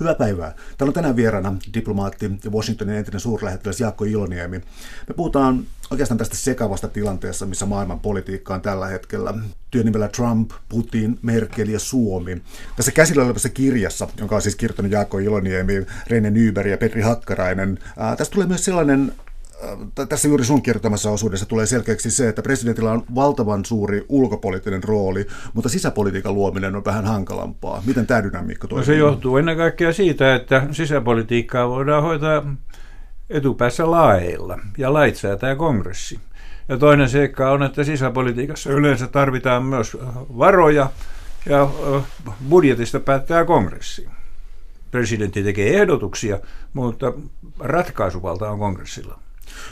Hyvää päivää. Täällä on tänään vieraana diplomaatti ja Washingtonin entinen suurlähettiläs Jaakko Iloniemi. Me puhutaan oikeastaan tästä sekavasta tilanteessa, missä maailman politiikka on tällä hetkellä. Työnimellä Trump, Putin, Merkel ja Suomi. Tässä käsillä olevassa kirjassa, jonka on siis kirjoittanut Jaakko Iloniemi, Rene Nyberg ja Petri Hakkarainen, ää, tästä tulee myös sellainen tässä juuri sun kertomassa osuudessa tulee selkeäksi se, että presidentillä on valtavan suuri ulkopoliittinen rooli, mutta sisäpolitiikan luominen on vähän hankalampaa. Miten tämä dynamiikka toimii? No se johtuu ennen kaikkea siitä, että sisäpolitiikkaa voidaan hoitaa etupäässä laeilla, ja lait säätää kongressi. Ja toinen seikka on, että sisäpolitiikassa yleensä tarvitaan myös varoja, ja budjetista päättää kongressi. Presidentti tekee ehdotuksia, mutta ratkaisuvalta on kongressilla.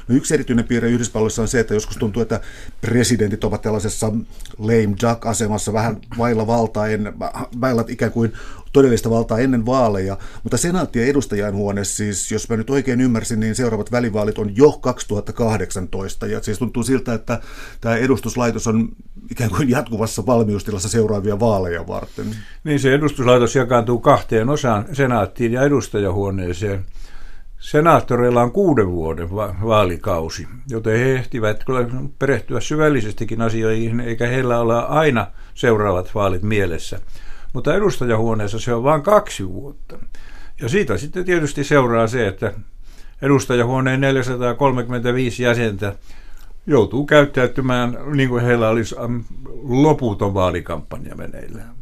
No yksi erityinen piirre Yhdysvalloissa on se, että joskus tuntuu, että presidentit ovat tällaisessa lame duck-asemassa vähän vailla valtaa, en, vailla ikään kuin todellista valtaa ennen vaaleja, mutta senaatti- ja edustajainhuone siis, jos mä nyt oikein ymmärsin, niin seuraavat välivaalit on jo 2018, ja siis tuntuu siltä, että tämä edustuslaitos on ikään kuin jatkuvassa valmiustilassa seuraavia vaaleja varten. Niin se edustuslaitos jakaantuu kahteen osaan, senaattiin ja edustajahuoneeseen. Senaattoreilla on kuuden vuoden va- vaalikausi, joten he ehtivät kyllä perehtyä syvällisestikin asioihin, eikä heillä ole aina seuraavat vaalit mielessä. Mutta edustajahuoneessa se on vain kaksi vuotta. Ja siitä sitten tietysti seuraa se, että edustajahuoneen 435 jäsentä joutuu käyttäytymään niin kuin heillä olisi loputon vaalikampanja meneillään.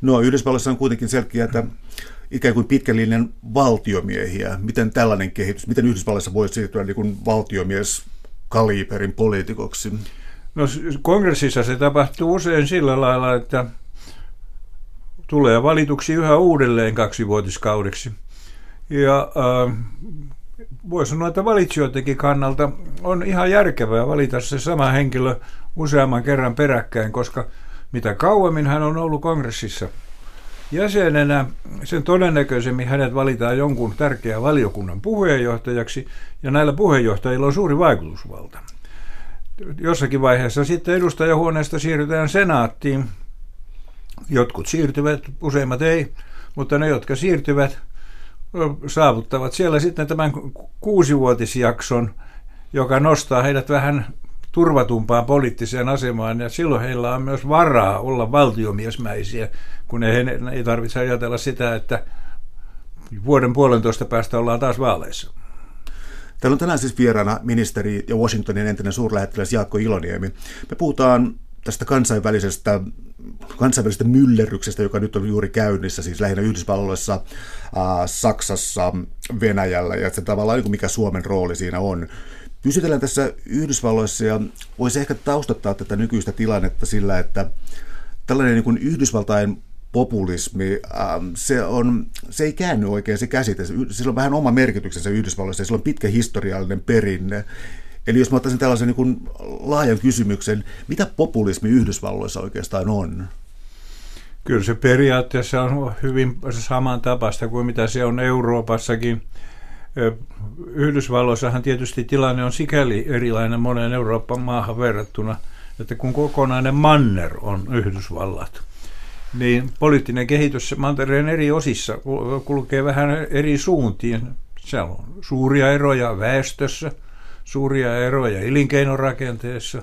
No Yhdysvalloissa on kuitenkin selkeää, että ikään kuin pitkällinen valtiomiehiä. Miten tällainen kehitys, miten Yhdysvalloissa voi siirtyä niin kuin valtiomies kaliberin poliitikoksi? No kongressissa se tapahtuu usein sillä lailla, että tulee valituksi yhä uudelleen kaksivuotiskaudeksi. Ja äh, voi sanoa, että valitsijoidenkin kannalta on ihan järkevää valita se sama henkilö useamman kerran peräkkäin, koska mitä kauemmin hän on ollut kongressissa – jäsenenä, sen todennäköisemmin hänet valitaan jonkun tärkeän valiokunnan puheenjohtajaksi, ja näillä puheenjohtajilla on suuri vaikutusvalta. Jossakin vaiheessa sitten edustajahuoneesta siirrytään senaattiin. Jotkut siirtyvät, useimmat ei, mutta ne, jotka siirtyvät, saavuttavat siellä sitten tämän kuusivuotisjakson, joka nostaa heidät vähän turvatumpaan poliittiseen asemaan, ja silloin heillä on myös varaa olla valtiomiesmäisiä, kun ei, ei tarvitse ajatella sitä, että vuoden puolentoista päästä ollaan taas vaaleissa. Täällä on tänään siis vieraana ministeri ja Washingtonin entinen suurlähettiläs Jaakko Iloniemi. Me puhutaan tästä kansainvälisestä, kansainvälisestä myllerryksestä, joka nyt on juuri käynnissä, siis lähinnä Yhdysvalloissa, äh, Saksassa, Venäjällä, ja se tavallaan niin mikä Suomen rooli siinä on. Pysytellään tässä Yhdysvalloissa ja voisi ehkä taustattaa tätä nykyistä tilannetta sillä, että tällainen niin kuin Yhdysvaltain populismi, ähm, se, on, se ei käänny oikein se käsite. Sillä on vähän oma merkityksensä Yhdysvalloissa ja sillä on pitkä historiallinen perinne. Eli jos mä ottaisin tällaisen niin kuin laajan kysymyksen, mitä populismi Yhdysvalloissa oikeastaan on? Kyllä se periaatteessa on hyvin samantapaista kuin mitä se on Euroopassakin – Yhdysvalloissahan tietysti tilanne on sikäli erilainen moneen Euroopan maahan verrattuna, että kun kokonainen manner on Yhdysvallat, niin poliittinen kehitys mantereen eri osissa kulkee vähän eri suuntiin. Se on suuria eroja väestössä, suuria eroja elinkeinorakenteessa.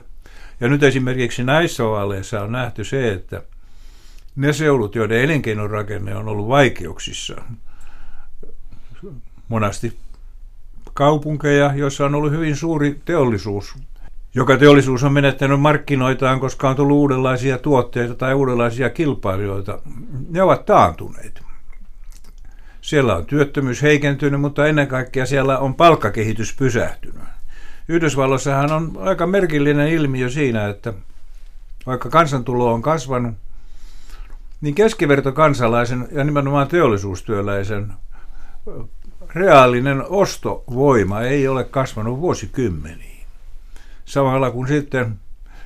Ja nyt esimerkiksi näissä vaaleissa on nähty se, että ne seudut, joiden elinkeinorakenne on ollut vaikeuksissa, monasti kaupunkeja, joissa on ollut hyvin suuri teollisuus. Joka teollisuus on menettänyt markkinoitaan, koska on tullut uudenlaisia tuotteita tai uudenlaisia kilpailijoita. Ne ovat taantuneet. Siellä on työttömyys heikentynyt, mutta ennen kaikkea siellä on palkkakehitys pysähtynyt. Yhdysvalloissahan on aika merkillinen ilmiö siinä, että vaikka kansantulo on kasvanut, niin keskiverto kansalaisen ja nimenomaan teollisuustyöläisen reaalinen ostovoima ei ole kasvanut vuosikymmeniin. Samalla kun sitten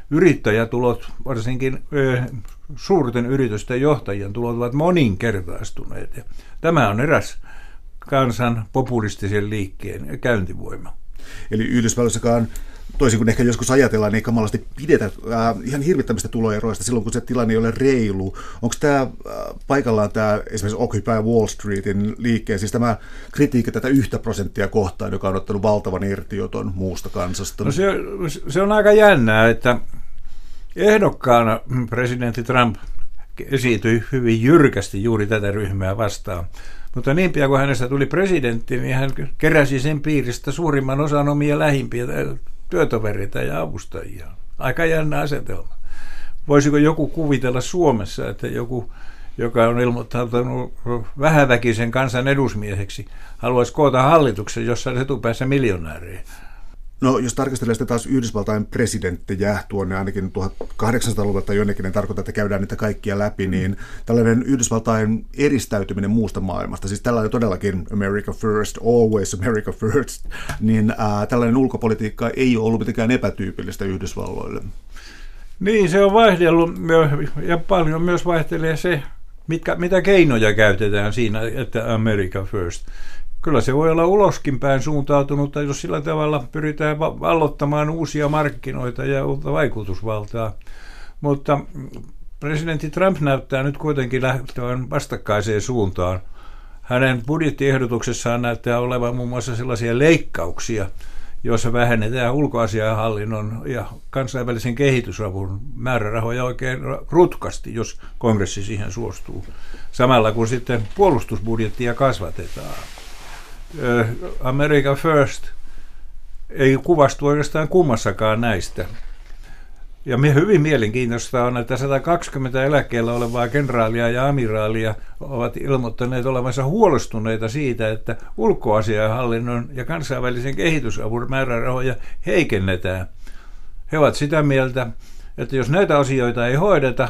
yrittäjätulot, varsinkin suurten yritysten johtajien tulot ovat moninkertaistuneet. Tämä on eräs kansan populistisen liikkeen käyntivoima. Eli Yhdysvalloissakaan toisin kuin ehkä joskus ajatellaan, niin kamalasti pidetä äh, ihan hirvittämistä tuloeroista silloin, kun se tilanne ei ole reilu. Onko tämä äh, paikallaan tämä esimerkiksi Occupy Wall Streetin liikkeen, siis tämä kritiikki tätä yhtä prosenttia kohtaan, joka on ottanut valtavan irtioton muusta kansasta? No se, se on aika jännää, että ehdokkaana presidentti Trump esiintyi hyvin jyrkästi juuri tätä ryhmää vastaan. Mutta niin pian kuin hänestä tuli presidentti, niin hän keräsi sen piiristä suurimman osan omia lähimpiä työtovereita ja avustajia. Aika jännä asetelma. Voisiko joku kuvitella Suomessa, että joku, joka on ilmoittautunut vähäväkisen kansan edusmieheksi, haluaisi koota hallituksen jossain etupäässä miljonääriä? No jos tarkastelee sitä taas Yhdysvaltain presidenttejä tuonne ainakin 1800-luvulta jonnekin, niin tarkoittaa, että käydään niitä kaikkia läpi, niin tällainen Yhdysvaltain eristäytyminen muusta maailmasta, siis tällainen todellakin America first, always America first, niin ää, tällainen ulkopolitiikka ei ole ollut mitenkään epätyypillistä Yhdysvalloille. Niin, se on vaihdellut ja paljon myös vaihtelee se, mitkä, mitä keinoja käytetään siinä, että America first kyllä se voi olla uloskin päin suuntautunutta, jos sillä tavalla pyritään vallottamaan uusia markkinoita ja uutta vaikutusvaltaa. Mutta presidentti Trump näyttää nyt kuitenkin lähtevän vastakkaiseen suuntaan. Hänen budjettiehdotuksessaan näyttää olevan muun muassa sellaisia leikkauksia, joissa vähennetään ulkoasiahallinnon ja kansainvälisen kehitysavun määrärahoja oikein rutkasti, jos kongressi siihen suostuu. Samalla kun sitten puolustusbudjettia kasvatetaan. America First ei kuvastu oikeastaan kummassakaan näistä. Ja me hyvin mielenkiintoista on, että 120 eläkkeellä olevaa kenraalia ja amiraalia ovat ilmoittaneet olevansa huolestuneita siitä, että ulkoasiahallinnon ja kansainvälisen kehitysavun määrärahoja heikennetään. He ovat sitä mieltä, että jos näitä asioita ei hoideta,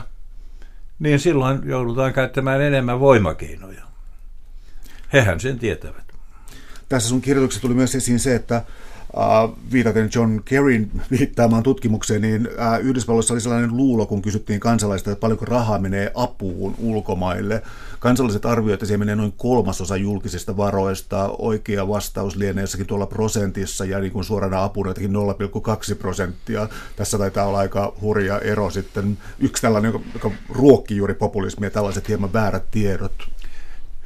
niin silloin joudutaan käyttämään enemmän voimakeinoja. Hehän sen tietävät tässä sun kirjoituksessa tuli myös esiin se, että Uh, viitaten John Kerryn viittaamaan tutkimukseen, niin uh, Yhdysvalloissa oli sellainen luulo, kun kysyttiin kansalaista, että paljonko rahaa menee apuun ulkomaille. Kansalliset arvioivat, että siihen menee noin kolmasosa julkisista varoista. Oikea vastaus lienee jossakin tuolla prosentissa ja niin kuin suorana apuna jotenkin 0,2 prosenttia. Tässä taitaa olla aika hurja ero sitten. Yksi tällainen, joka ruokkii juuri populismia, tällaiset hieman väärät tiedot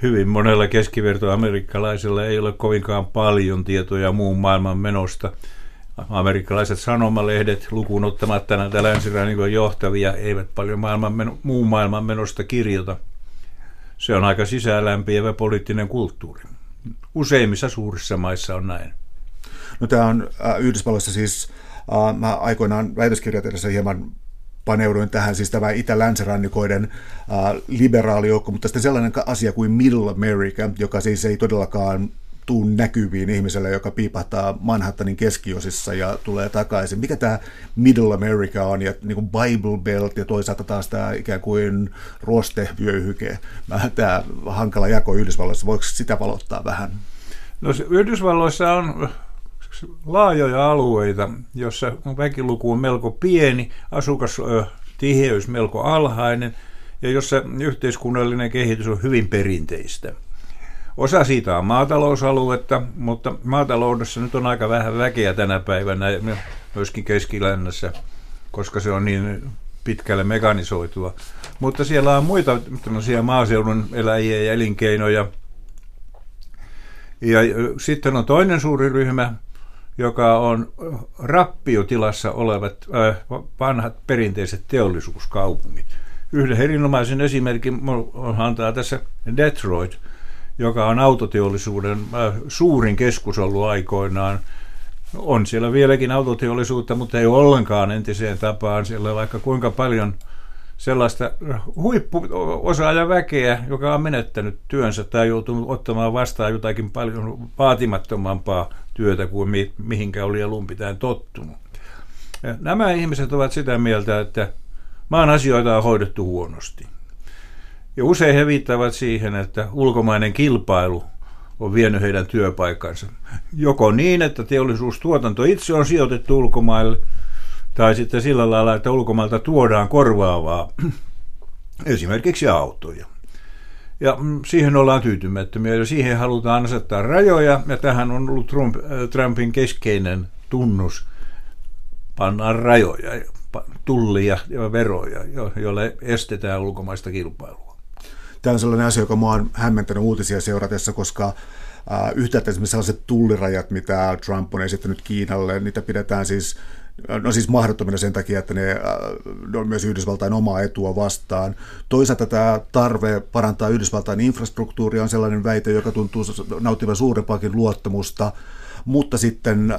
hyvin monella keskivertoamerikkalaisella ei ole kovinkaan paljon tietoja muun maailman menosta. Amerikkalaiset sanomalehdet, lukuun ottamatta näitä länsirannikon johtavia, eivät paljon maailman meno, muun maailman menosta kirjoita. Se on aika sisäänlämpiävä poliittinen kulttuuri. Useimmissa suurissa maissa on näin. No tämä on äh, Yhdysvalloissa siis, äh, mä aikoinaan väitöskirjoitellessa hieman paneuduin tähän, siis tämä itä-länsirannikoiden äh, liberaali joukko, mutta sitten sellainen asia kuin Middle America, joka siis ei todellakaan tuu näkyviin ihmiselle, joka piipahtaa Manhattanin keskiosissa ja tulee takaisin. Mikä tämä Middle America on ja niin kuin Bible Belt ja toisaalta taas tämä ikään kuin ruostevyöhyke, tämä hankala jako Yhdysvalloissa, voiko sitä valottaa vähän? No Yhdysvalloissa on laajoja alueita, jossa väkiluku on melko pieni, asukastiheys melko alhainen ja jossa yhteiskunnallinen kehitys on hyvin perinteistä. Osa siitä on maatalousaluetta, mutta maataloudessa nyt on aika vähän väkeä tänä päivänä, myöskin keskilännässä, koska se on niin pitkälle mekanisoitua. Mutta siellä on muita maaseudun eläjiä ja elinkeinoja. Ja sitten on toinen suuri ryhmä, joka on rappiotilassa olevat äh, vanhat perinteiset teollisuuskaupungit. Yhden erinomaisen esimerkin antaa tässä Detroit, joka on autoteollisuuden äh, suurin keskus ollut aikoinaan. On siellä vieläkin autoteollisuutta, mutta ei ollenkaan entiseen tapaan. Siellä vaikka kuinka paljon sellaista huippuosaajaväkeä, joka on menettänyt työnsä tai joutunut ottamaan vastaan jotakin paljon vaatimattomampaa työtä kuin mi- mihinkä oli alun pitäen tottunut. Ja nämä ihmiset ovat sitä mieltä, että maan asioita on hoidettu huonosti. Ja usein he viittavat siihen, että ulkomainen kilpailu on vienyt heidän työpaikkansa. Joko niin, että teollisuustuotanto itse on sijoitettu ulkomaille, tai sitten sillä lailla, että ulkomailta tuodaan korvaavaa, esimerkiksi autoja. Ja mm, siihen ollaan tyytymättömiä ja siihen halutaan asettaa rajoja ja tähän on ollut Trump, äh, Trumpin keskeinen tunnus pannaan rajoja, tullia ja veroja, joilla estetään ulkomaista kilpailua. Tämä on sellainen asia, joka minua on hämmentänyt uutisia seuratessa, koska yhtäältä esimerkiksi sellaiset tullirajat, mitä Trump on esittänyt Kiinalle, niitä pidetään siis No siis mahdottomina sen takia, että ne, ne on myös Yhdysvaltain omaa etua vastaan. Toisaalta tämä tarve parantaa Yhdysvaltain infrastruktuuria on sellainen väite, joka tuntuu nauttivan suurempaakin luottamusta. Mutta sitten,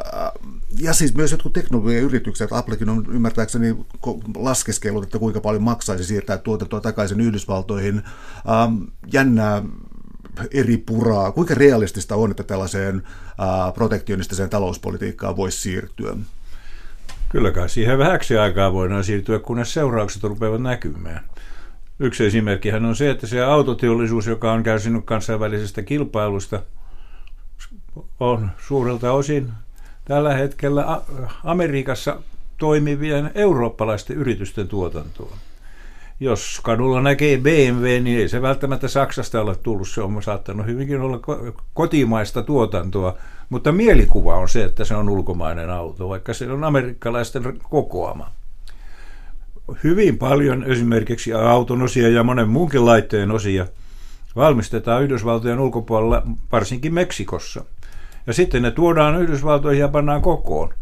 ja siis myös jotkut teknologiayritykset, Applekin on ymmärtääkseni laskeskellut, että kuinka paljon maksaisi siirtää tuotantoa takaisin Yhdysvaltoihin. Jännää eri puraa. Kuinka realistista on, että tällaiseen protektionistiseen talouspolitiikkaan voisi siirtyä? Kyllä kai siihen vähäksi aikaa voidaan siirtyä, kunnes seuraukset rupeavat näkymään. Yksi esimerkkihän on se, että se autoteollisuus, joka on kärsinyt kansainvälisestä kilpailusta, on suurelta osin tällä hetkellä Amerikassa toimivien eurooppalaisten yritysten tuotantoa jos kadulla näkee BMW, niin ei se välttämättä Saksasta ole tullut. Se on saattanut hyvinkin olla kotimaista tuotantoa, mutta mielikuva on se, että se on ulkomainen auto, vaikka se on amerikkalaisten kokoama. Hyvin paljon esimerkiksi auton osia ja monen muunkin laitteen osia valmistetaan Yhdysvaltojen ulkopuolella, varsinkin Meksikossa. Ja sitten ne tuodaan Yhdysvaltoihin ja pannaan kokoon.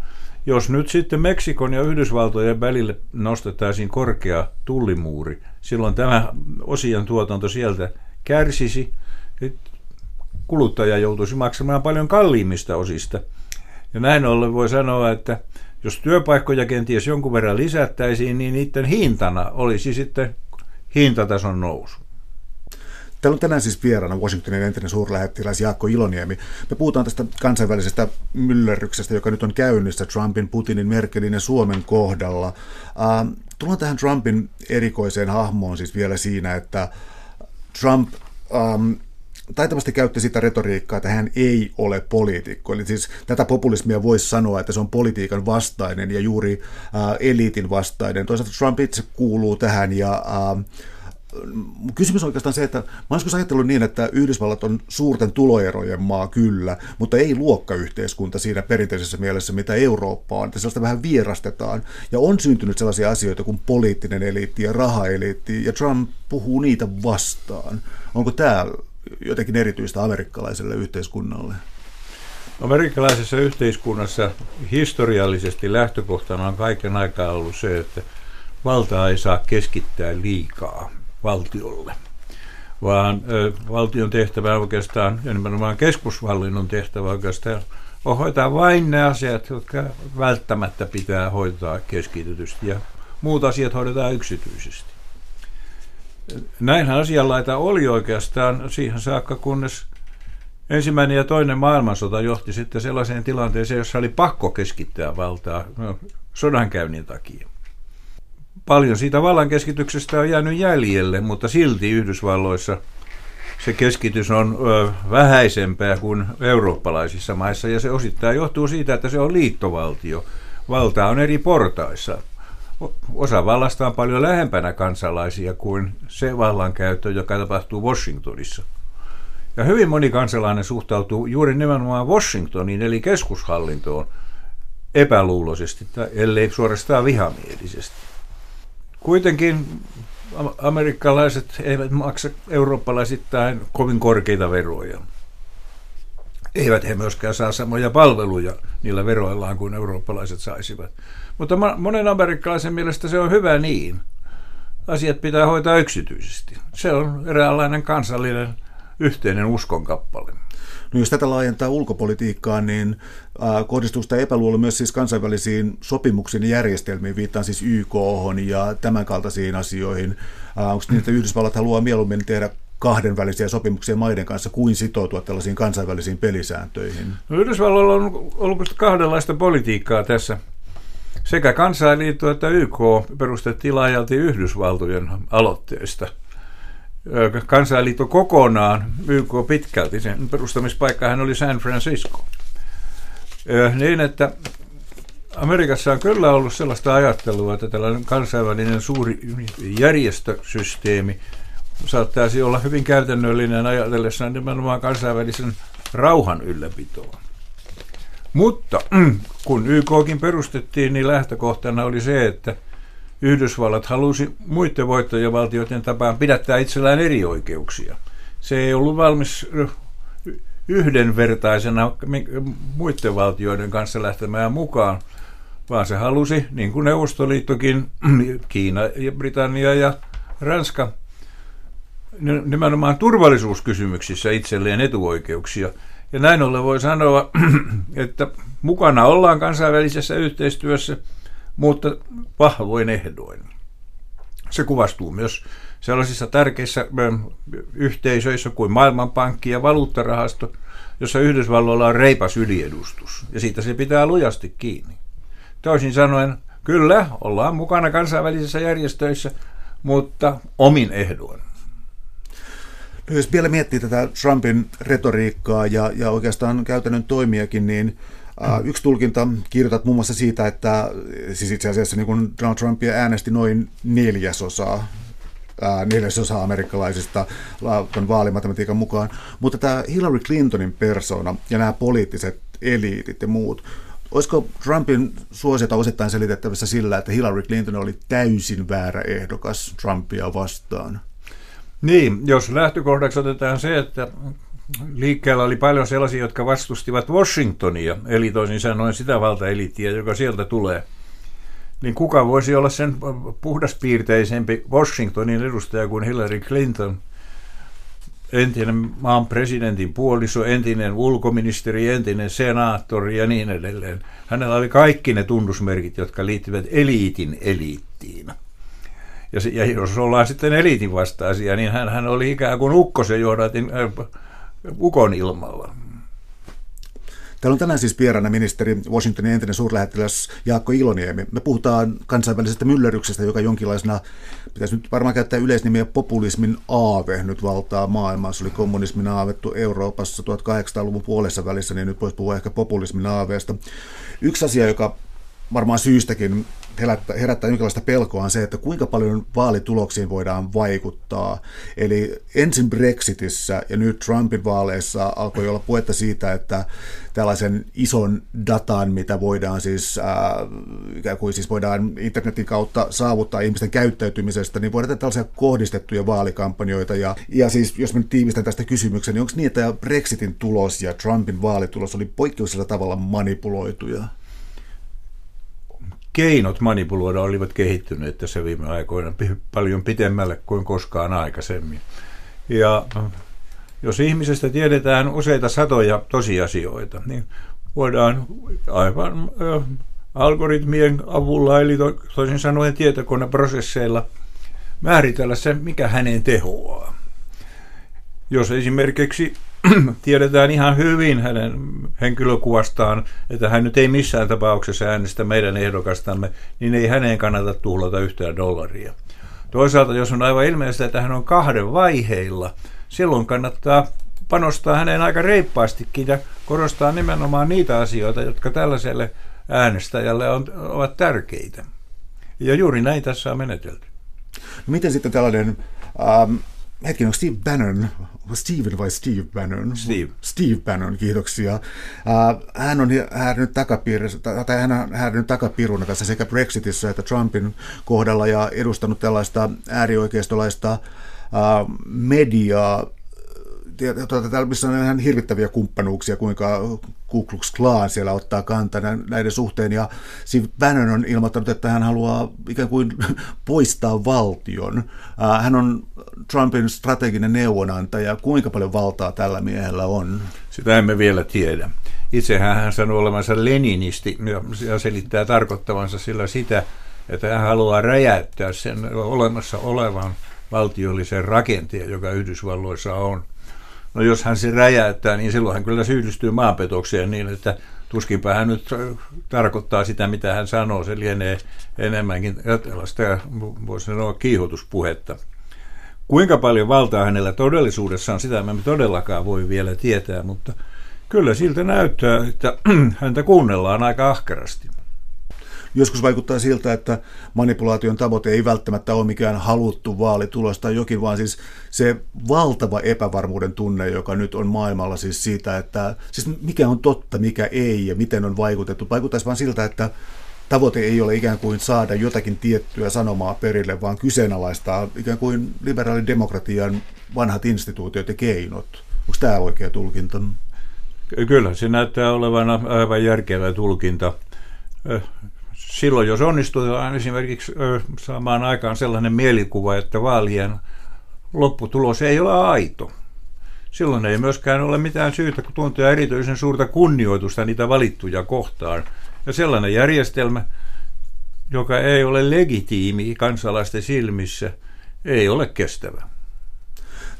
Jos nyt sitten Meksikon ja Yhdysvaltojen välille nostettaisiin korkea tullimuuri, silloin tämä osien tuotanto sieltä kärsisi, kuluttaja joutuisi maksamaan paljon kalliimmista osista. Ja näin ollen voi sanoa, että jos työpaikkoja kenties jonkun verran lisättäisiin, niin niiden hintana olisi sitten hintatason nousu. Täällä on tänään siis vieraana Washingtonin entinen suurlähettiläs Jaakko Iloniemi. Me puhutaan tästä kansainvälisestä myllerryksestä, joka nyt on käynnissä Trumpin, Putinin, Merkelin ja Suomen kohdalla. Tullaan tähän Trumpin erikoiseen hahmoon siis vielä siinä, että Trump um, taitavasti käytti sitä retoriikkaa, että hän ei ole poliitikko. Eli siis tätä populismia voisi sanoa, että se on politiikan vastainen ja juuri äh, eliitin vastainen. Toisaalta Trump itse kuuluu tähän ja äh, kysymys on oikeastaan se, että mä joskus ajatellut niin, että Yhdysvallat on suurten tuloerojen maa kyllä, mutta ei luokkayhteiskunta siinä perinteisessä mielessä, mitä Eurooppa on, että sellaista vähän vierastetaan. Ja on syntynyt sellaisia asioita kuin poliittinen eliitti ja rahaeliitti, ja Trump puhuu niitä vastaan. Onko tämä jotenkin erityistä amerikkalaiselle yhteiskunnalle? Amerikkalaisessa yhteiskunnassa historiallisesti lähtökohtana on kaiken aikaa ollut se, että valtaa ei saa keskittää liikaa valtiolle, vaan ö, valtion tehtävä oikeastaan, ja nimenomaan keskushallinnon tehtävä oikeastaan, on hoitaa vain ne asiat, jotka välttämättä pitää hoitaa keskitetysti, ja muut asiat hoidetaan yksityisesti. Näinhän asianlaita oli oikeastaan siihen saakka, kunnes ensimmäinen ja toinen maailmansota johti sitten sellaiseen tilanteeseen, jossa oli pakko keskittää valtaa no, sodankäynnin takia. Paljon siitä vallankeskityksestä on jäänyt jäljelle, mutta silti Yhdysvalloissa se keskitys on vähäisempää kuin eurooppalaisissa maissa, ja se osittain johtuu siitä, että se on liittovaltio. Valta on eri portaissa. Osa vallasta on paljon lähempänä kansalaisia kuin se vallankäyttö, joka tapahtuu Washingtonissa. Ja hyvin moni kansalainen suhtautuu juuri nimenomaan Washingtoniin, eli keskushallintoon, epäluuloisesti, tai ellei suorastaan vihamielisesti. Kuitenkin amerikkalaiset eivät maksa eurooppalaisittain kovin korkeita veroja. Eivät he myöskään saa samoja palveluja niillä veroillaan kuin eurooppalaiset saisivat. Mutta monen amerikkalaisen mielestä se on hyvä niin. Asiat pitää hoitaa yksityisesti. Se on eräänlainen kansallinen yhteinen uskonkappale. No jos tätä laajentaa ulkopolitiikkaan, niin kohdistuu sitä epäluulo myös siis kansainvälisiin sopimuksiin ja järjestelmiin, viittaan siis YK ja tämän kaltaisiin asioihin. Onko niin, että Yhdysvallat haluaa mieluummin tehdä kahdenvälisiä sopimuksia maiden kanssa kuin sitoutua tällaisiin kansainvälisiin pelisääntöihin? No Yhdysvalloilla on ollut kahdenlaista politiikkaa tässä. Sekä kansainliitto että YK perustettiin laajalti Yhdysvaltojen aloitteesta – kansainliitto kokonaan, YK pitkälti, sen perustamispaikkahan oli San Francisco. Niin, että Amerikassa on kyllä ollut sellaista ajattelua, että tällainen kansainvälinen suuri järjestösysteemi saattaisi olla hyvin käytännöllinen ajatellessaan nimenomaan kansainvälisen rauhan ylläpitoa. Mutta kun YKkin perustettiin, niin lähtökohtana oli se, että Yhdysvallat halusi muiden voittajavaltioiden tapaan pidättää itsellään eri oikeuksia. Se ei ollut valmis yhdenvertaisena muiden valtioiden kanssa lähtemään mukaan, vaan se halusi, niin kuin Neuvostoliittokin, Kiina ja Britannia ja Ranska, nimenomaan turvallisuuskysymyksissä itselleen etuoikeuksia. Ja näin ollen voi sanoa, että mukana ollaan kansainvälisessä yhteistyössä, mutta vahvoin ehdoin. Se kuvastuu myös sellaisissa tärkeissä yhteisöissä kuin Maailmanpankki ja valuuttarahasto, jossa Yhdysvalloilla on reipas yliedustus, ja siitä se pitää lujasti kiinni. Toisin sanoen, kyllä, ollaan mukana kansainvälisissä järjestöissä, mutta omin ehdoin. No jos vielä miettii tätä Trumpin retoriikkaa ja, ja oikeastaan käytännön toimiakin, niin yksi tulkinta kirjoitat muun muassa siitä, että siis itse asiassa niin kun Donald Trumpia äänesti noin neljäsosa neljäsosa amerikkalaisista tuon vaalimatematiikan mukaan. Mutta tämä Hillary Clintonin persona ja nämä poliittiset eliitit ja muut, olisiko Trumpin suosiota osittain selitettävissä sillä, että Hillary Clinton oli täysin väärä ehdokas Trumpia vastaan? Niin, jos lähtökohdaksi otetaan se, että liikkeellä oli paljon sellaisia, jotka vastustivat Washingtonia, eli toisin sanoen sitä valtaelittiä, joka sieltä tulee – niin kuka voisi olla sen puhdaspiirteisempi Washingtonin edustaja kuin Hillary Clinton, entinen maan presidentin puoliso, entinen ulkoministeri, entinen senaattori ja niin edelleen. Hänellä oli kaikki ne tunnusmerkit, jotka liittyvät eliitin eliittiin. Ja, se, ja jos ollaan sitten eliitin vastaisia, niin hän, hän oli ikään kuin ukkosen johdatin äh, ukon ilmalla. Täällä on tänään siis vieraana ministeri Washingtonin entinen suurlähettiläs Jaakko Iloniemi. Me puhutaan kansainvälisestä myllerryksestä, joka jonkinlaisena, pitäisi nyt varmaan käyttää yleisnimiä populismin aave nyt valtaa maailmaa. Se oli kommunismin aavettu Euroopassa 1800-luvun puolessa välissä, niin nyt voisi puhua ehkä populismin aaveesta. Yksi asia, joka varmaan syystäkin herättää, herättää jonkinlaista pelkoa on se, että kuinka paljon vaalituloksiin voidaan vaikuttaa. Eli ensin Brexitissä ja nyt Trumpin vaaleissa alkoi olla puhetta siitä, että tällaisen ison datan, mitä voidaan siis, äh, kuin siis voidaan internetin kautta saavuttaa ihmisten käyttäytymisestä, niin voidaan tehdä tällaisia kohdistettuja vaalikampanjoita. Ja, ja siis, jos mä nyt tiivistän tästä kysymyksen, niin onko niin, että Brexitin tulos ja Trumpin vaalitulos oli poikkeuksellisella tavalla manipuloituja? Keinot manipuloida olivat kehittyneet tässä viime aikoina paljon pitemmälle kuin koskaan aikaisemmin. Ja jos ihmisestä tiedetään useita satoja tosiasioita, niin voidaan aivan äh, algoritmien avulla, eli to, toisin sanoen tietokoneprosesseilla, määritellä se, mikä hänen tehoaa. Jos esimerkiksi tiedetään ihan hyvin hänen henkilökuvastaan, että hän nyt ei missään tapauksessa äänestä meidän ehdokastamme, niin ei häneen kannata tuhlata yhtään dollaria. Toisaalta, jos on aivan ilmeistä, että hän on kahden vaiheilla, silloin kannattaa panostaa häneen aika reippaastikin ja korostaa nimenomaan niitä asioita, jotka tällaiselle äänestäjälle on, ovat tärkeitä. Ja juuri näin tässä on menetelty. No miten sitten tällainen ähm, hetken, onko Steve Bannon, Steven vai Steve Bannon? Steve. Steve Bannon, kiitoksia. Uh, hän on häirinyt takapiirissä, tai hän on häirinyt takapiruna tässä sekä Brexitissä että Trumpin kohdalla ja edustanut tällaista äärioikeistolaista uh, mediaa, tuota, täällä on ihan hirvittäviä kumppanuuksia, kuinka Ku Klux Klan siellä ottaa kantaa näiden suhteen. Ja Steve Bannon on ilmoittanut, että hän haluaa ikään kuin poistaa valtion. Hän on Trumpin strateginen neuvonantaja. Kuinka paljon valtaa tällä miehellä on? Sitä emme vielä tiedä. Itsehän hän sanoo olevansa leninisti ja selittää tarkoittavansa sillä sitä, että hän haluaa räjäyttää sen olemassa olevan valtiollisen rakenteen, joka Yhdysvalloissa on – No jos hän se räjäyttää, niin silloin hän kyllä syyllistyy maanpetokseen niin, että tuskinpä hän nyt tarkoittaa sitä, mitä hän sanoo. Se lienee enemmänkin tällaista, voisi sanoa, kiihotuspuhetta. Kuinka paljon valtaa hänellä todellisuudessa on, sitä me todellakaan voi vielä tietää, mutta kyllä siltä näyttää, että häntä kuunnellaan aika ahkerasti. Joskus vaikuttaa siltä, että manipulaation tavoite ei välttämättä ole mikään haluttu vaalitulos tai jokin, vaan siis se valtava epävarmuuden tunne, joka nyt on maailmalla siis siitä, että siis mikä on totta, mikä ei ja miten on vaikutettu. Vaikuttaisi vaan siltä, että tavoite ei ole ikään kuin saada jotakin tiettyä sanomaa perille, vaan kyseenalaistaa ikään kuin liberaalidemokratian vanhat instituutiot ja keinot. Onko tämä oikea tulkinta? Kyllä, se näyttää olevan aivan järkevä tulkinta. Silloin, jos onnistutaan esimerkiksi saamaan aikaan sellainen mielikuva, että vaalien lopputulos ei ole aito, silloin ei myöskään ole mitään syytä tuntea erityisen suurta kunnioitusta niitä valittuja kohtaan. Ja sellainen järjestelmä, joka ei ole legitiimi kansalaisten silmissä, ei ole kestävä.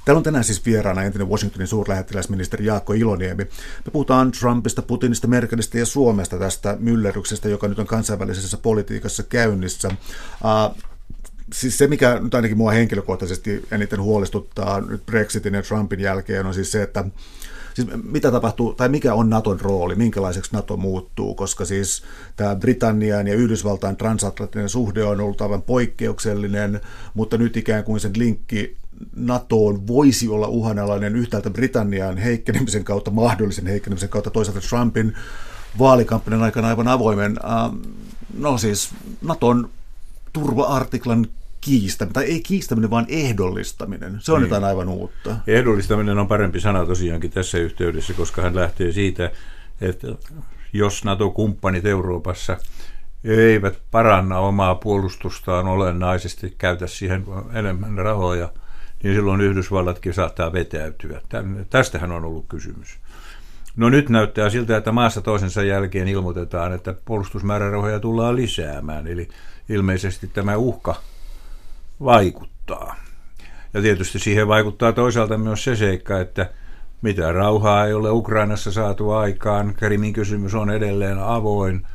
Täällä on tänään siis vieraana entinen Washingtonin suurlähettiläsministeri Jaakko Iloniemi. Me puhutaan Trumpista, Putinista, Merkelistä ja Suomesta tästä myllerryksestä, joka nyt on kansainvälisessä politiikassa käynnissä. Uh, siis se, mikä nyt ainakin mua henkilökohtaisesti eniten huolestuttaa nyt Brexitin ja Trumpin jälkeen, on siis se, että siis mitä tapahtuu, tai mikä on Naton rooli, minkälaiseksi Nato muuttuu, koska siis tämä Britannian ja Yhdysvaltain transatlanttinen suhde on ollut aivan poikkeuksellinen, mutta nyt ikään kuin sen linkki NATOon voisi olla uhanalainen yhtäältä Britannian heikkenemisen kautta, mahdollisen heikkenemisen kautta, toisaalta Trumpin vaalikampanjan aikana aivan avoimen. No siis Naton turva-artiklan kiistäminen, tai ei kiistäminen, vaan ehdollistaminen. Se on niin. jotain aivan uutta. Ehdollistaminen on parempi sana tosiaankin tässä yhteydessä, koska hän lähtee siitä, että jos NATO-kumppanit Euroopassa eivät paranna omaa puolustustaan olennaisesti, käytä siihen enemmän rahoja, niin silloin Yhdysvallatkin saattaa vetäytyä. Tästähän on ollut kysymys. No nyt näyttää siltä, että maassa toisensa jälkeen ilmoitetaan, että puolustusmäärärahoja tullaan lisäämään, eli ilmeisesti tämä uhka vaikuttaa. Ja tietysti siihen vaikuttaa toisaalta myös se seikka, että mitä rauhaa ei ole Ukrainassa saatu aikaan. Kerimin kysymys on edelleen avoin.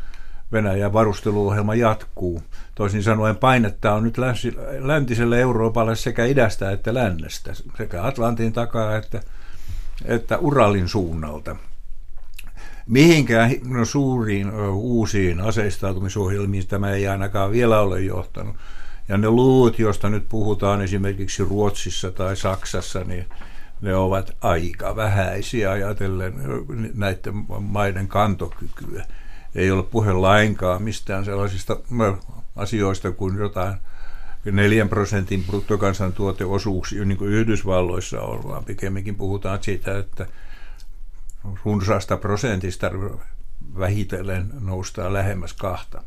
Venäjän varusteluohjelma jatkuu. Toisin sanoen painetta on nyt läntiselle Euroopalle sekä idästä että lännestä, sekä Atlantin takaa että, että Uralin suunnalta. Mihinkään no, suuriin uusiin aseistautumisohjelmiin tämä ei ainakaan vielä ole johtanut. Ja ne luvut, joista nyt puhutaan esimerkiksi Ruotsissa tai Saksassa, niin ne ovat aika vähäisiä ajatellen näiden maiden kantokykyä. Ei ole puhe lainkaan mistään sellaisista asioista kuin jotain 4 prosentin bruttokansantuoteosuuksia, niin kuin Yhdysvalloissa on, vaan pikemminkin puhutaan siitä, että runsaasta prosentista vähitellen noustaan lähemmäs kahta.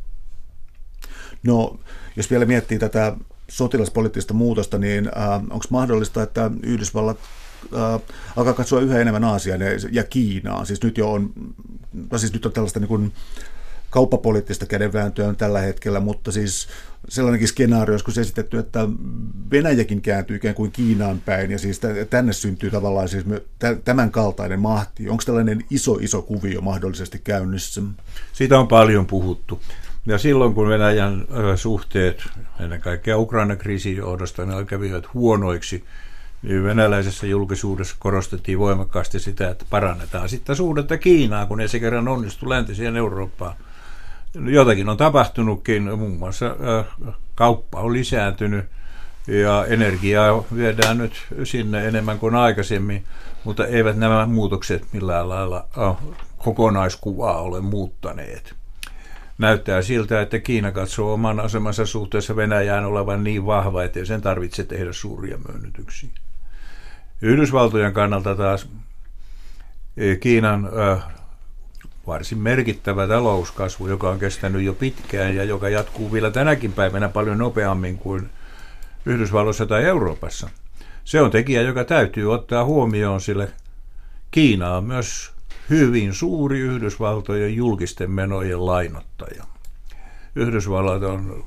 No, jos vielä miettii tätä sotilaspoliittista muutosta, niin äh, onko mahdollista, että Yhdysvallat äh, alkaa katsoa yhä enemmän Aasiaan ja, ja Kiinaa? Siis nyt jo on, no siis nyt on tällaista niin kuin, kauppapoliittista kädenvääntöä tällä hetkellä, mutta siis sellainenkin skenaario joskus esitetty, että Venäjäkin kääntyy ikään kuin Kiinaan päin ja siis tänne syntyy tavallaan siis tämän kaltainen mahti. Onko tällainen iso iso kuvio mahdollisesti käynnissä? Siitä on paljon puhuttu. Ja silloin kun Venäjän suhteet, ennen kaikkea Ukraina kriisin johdosta, ne kävivät huonoiksi, venäläisessä julkisuudessa korostettiin voimakkaasti sitä, että parannetaan sitten suhdetta Kiinaa, kun ei se kerran onnistu läntiseen Eurooppaan. Jotakin on tapahtunutkin, muun muassa kauppa on lisääntynyt ja energiaa viedään nyt sinne enemmän kuin aikaisemmin, mutta eivät nämä muutokset millään lailla kokonaiskuvaa ole muuttaneet. Näyttää siltä, että Kiina katsoo oman asemansa suhteessa Venäjään olevan niin vahva, että sen tarvitse tehdä suuria myönnytyksiä. Yhdysvaltojen kannalta taas Kiinan varsin merkittävä talouskasvu, joka on kestänyt jo pitkään ja joka jatkuu vielä tänäkin päivänä paljon nopeammin kuin Yhdysvalloissa tai Euroopassa. Se on tekijä, joka täytyy ottaa huomioon, sillä Kiina on myös hyvin suuri Yhdysvaltojen julkisten menojen lainottaja. Yhdysvallat on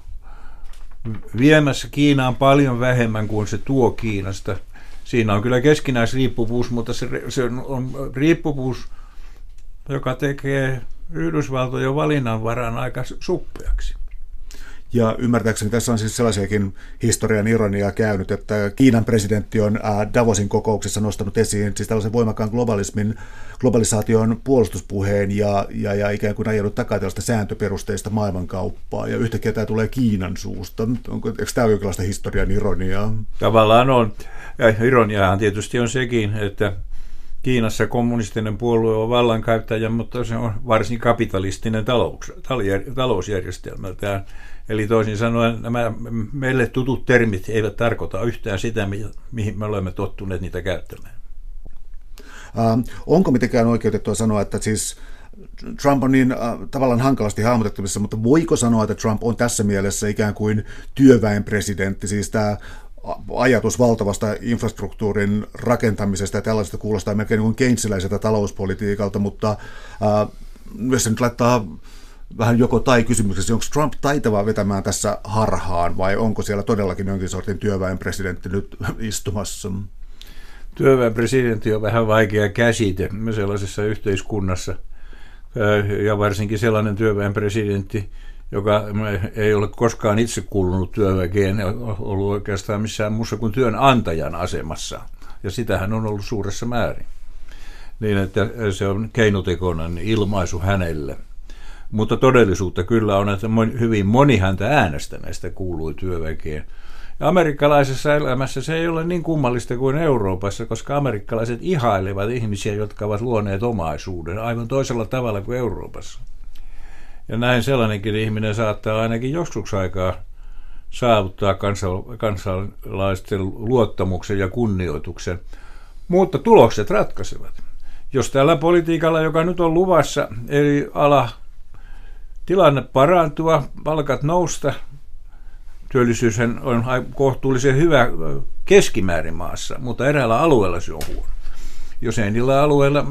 viemässä Kiinaan paljon vähemmän kuin se tuo Kiinasta. Siinä on kyllä keskinäisriippuvuus, mutta se, se on riippuvuus – joka tekee Yhdysvaltojen valinnanvaran aika suppeaksi. Ja ymmärtääkseni tässä on siis sellaisiakin historian ironiaa käynyt, että Kiinan presidentti on Davosin kokouksessa nostanut esiin siis tällaisen voimakkaan globalismin, globalisaation puolustuspuheen ja, ja, ja ikään kuin ajanut takaa tällaista sääntöperusteista maailmankauppaa. Ja yhtäkkiä tämä tulee Kiinan suusta. Onko, eikö tämä ole jonkinlaista historian ironiaa? Tavallaan on. Ja ironiaahan tietysti on sekin, että Kiinassa kommunistinen puolue on vallankäyttäjä, mutta se on varsin kapitalistinen talous, talousjärjestelmältään. Eli toisin sanoen nämä meille tutut termit eivät tarkoita yhtään sitä, mihin me olemme tottuneet niitä käyttämään. Äh, onko mitenkään oikeutettua sanoa, että siis Trump on niin äh, tavallaan hankalasti hahmotettavissa, mutta voiko sanoa, että Trump on tässä mielessä ikään kuin työväenpresidentti, siis tämä ajatus valtavasta infrastruktuurin rakentamisesta ja tällaista kuulostaa melkein niin keynesiläiseltä talouspolitiikalta, mutta äh, jos se nyt laittaa vähän joko tai kysymyksessä, onko Trump taitava vetämään tässä harhaan vai onko siellä todellakin jonkin sortin työväen presidentti nyt istumassa? Työväen presidentti on vähän vaikea käsite sellaisessa yhteiskunnassa ja varsinkin sellainen työväen presidentti, joka ei ole koskaan itse kuulunut työväkeen, ollut oikeastaan missään muussa kuin työnantajan asemassa. Ja sitähän on ollut suuressa määrin. Niin, että se on keinotekoinen ilmaisu hänelle. Mutta todellisuutta kyllä on, että hyvin moni häntä äänestäneistä kuului työväkeen. Ja amerikkalaisessa elämässä se ei ole niin kummallista kuin Euroopassa, koska amerikkalaiset ihailevat ihmisiä, jotka ovat luoneet omaisuuden aivan toisella tavalla kuin Euroopassa. Ja näin sellainenkin ihminen saattaa ainakin joskus aikaa saavuttaa kansalaisten luottamuksen ja kunnioituksen. Mutta tulokset ratkaisevat. Jos tällä politiikalla, joka nyt on luvassa, eli ala tilanne parantua, palkat nousta, työllisyys on kohtuullisen hyvä keskimäärin maassa, mutta eräällä alueella se on huono. Jos ei niillä alueilla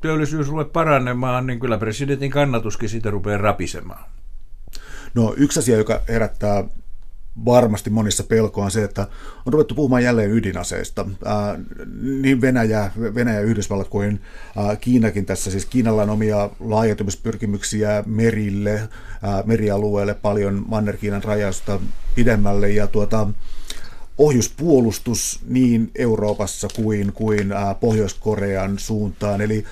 työllisyys ruveta paranemaan, niin kyllä presidentin kannatuskin siitä rupeaa rapisemaan. No yksi asia, joka herättää varmasti monissa pelkoa on se, että on ruvettu puhumaan jälleen ydinaseista. Ää, niin Venäjä, Venäjä, Yhdysvallat kuin ää, Kiinakin tässä. Siis Kiinalla on omia laajentumispyrkimyksiä merille, ää, merialueelle, paljon Manner-Kiinan rajasta pidemmälle. Ja tuota, ohjuspuolustus niin Euroopassa kuin, kuin Pohjois-Korean suuntaan. Eli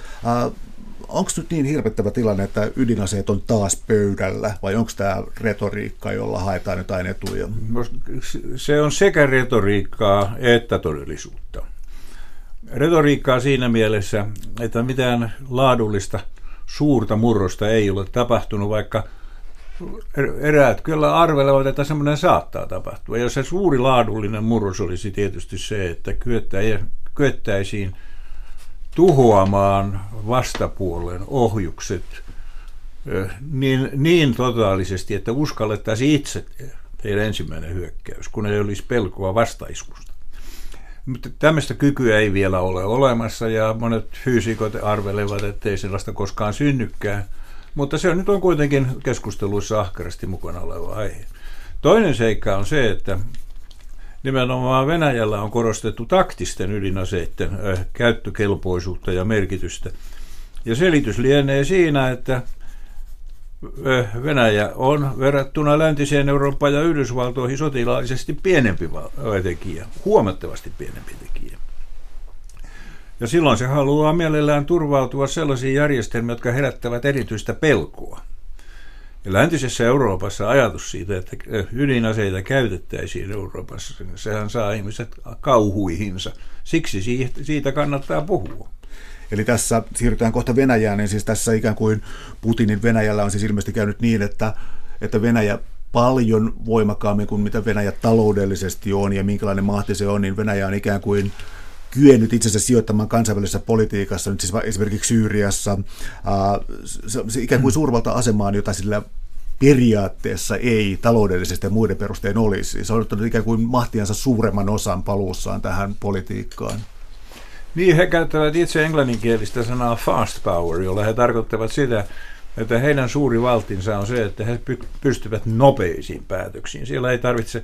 onko nyt niin hirvittävä tilanne, että ydinaseet on taas pöydällä, vai onko tämä retoriikka, jolla haetaan jotain etuja? Se on sekä retoriikkaa että todellisuutta. Retoriikkaa siinä mielessä, että mitään laadullista suurta murrosta ei ole tapahtunut, vaikka – eräät kyllä arvelevat, että semmoinen saattaa tapahtua. Ja se suuri laadullinen murros olisi tietysti se, että kyettäisiin tuhoamaan vastapuolen ohjukset niin, niin totaalisesti, että uskallettaisiin itse tehdä ensimmäinen hyökkäys, kun ei olisi pelkoa vastaiskusta. Mutta tämmöistä kykyä ei vielä ole olemassa ja monet fyysikot arvelevat, että ei sellaista koskaan synnykään – mutta se on nyt on kuitenkin keskusteluissa ahkerasti mukana oleva aihe. Toinen seikka on se, että nimenomaan Venäjällä on korostettu taktisten ydinaseiden käyttökelpoisuutta ja merkitystä. Ja selitys lienee siinä, että Venäjä on verrattuna läntiseen Eurooppaan ja Yhdysvaltoihin sotilaallisesti pienempi tekijä, huomattavasti pienempi tekijä. Ja silloin se haluaa mielellään turvautua sellaisiin järjestelmiin, jotka herättävät erityistä pelkoa. Ja läntisessä Euroopassa ajatus siitä, että ydinaseita käytettäisiin Euroopassa, sehän saa ihmiset kauhuihinsa. Siksi siitä kannattaa puhua. Eli tässä siirrytään kohta Venäjään, niin siis tässä ikään kuin Putinin Venäjällä on siis ilmeisesti käynyt niin, että, että Venäjä paljon voimakkaammin kuin mitä Venäjä taloudellisesti on ja minkälainen mahti se on, niin Venäjä on ikään kuin kyennyt itse asiassa sijoittamaan kansainvälisessä politiikassa, nyt siis esimerkiksi Syyriassa, se, se ikään kuin suurvalta asemaan, jota sillä periaatteessa ei taloudellisesti ja muiden perusteen olisi. Se on ottanut ikään kuin mahtiansa suuremman osan paluussaan tähän politiikkaan. Niin, he käyttävät itse englanninkielistä sanaa fast power, jolla he tarkoittavat sitä, että heidän suuri valtinsa on se, että he pystyvät nopeisiin päätöksiin. Siellä ei tarvitse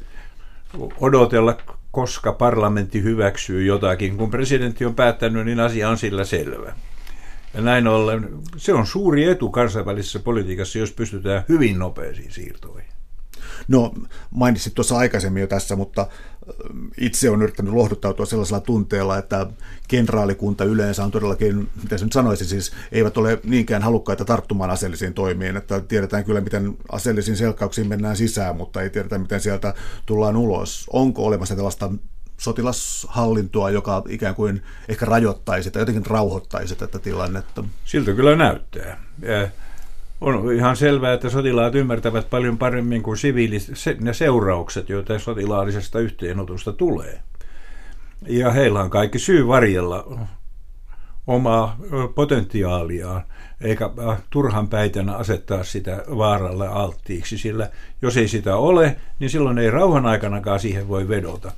odotella koska parlamentti hyväksyy jotakin. Kun presidentti on päättänyt, niin asia on sillä selvä. Ja näin ollen se on suuri etu kansainvälisessä politiikassa, jos pystytään hyvin nopeisiin siirtoihin. No mainitsit tuossa aikaisemmin jo tässä, mutta itse on yrittänyt lohduttautua sellaisella tunteella, että kenraalikunta yleensä on todellakin, mitä nyt sanoisin, siis eivät ole niinkään halukkaita tarttumaan aseellisiin toimiin, että tiedetään kyllä, miten aseellisiin selkkauksiin mennään sisään, mutta ei tiedetä, miten sieltä tullaan ulos. Onko olemassa tällaista sotilashallintoa, joka ikään kuin ehkä rajoittaisi tai jotenkin rauhoittaisi tätä tilannetta? Siltä kyllä näyttää. On ihan selvää, että sotilaat ymmärtävät paljon paremmin kuin siviilit ne seuraukset, joita sotilaallisesta yhteenotosta tulee. Ja heillä on kaikki syy varjella omaa potentiaaliaan, eikä turhan päitänä asettaa sitä vaaralle alttiiksi, sillä jos ei sitä ole, niin silloin ei rauhan aikanakaan siihen voi vedota.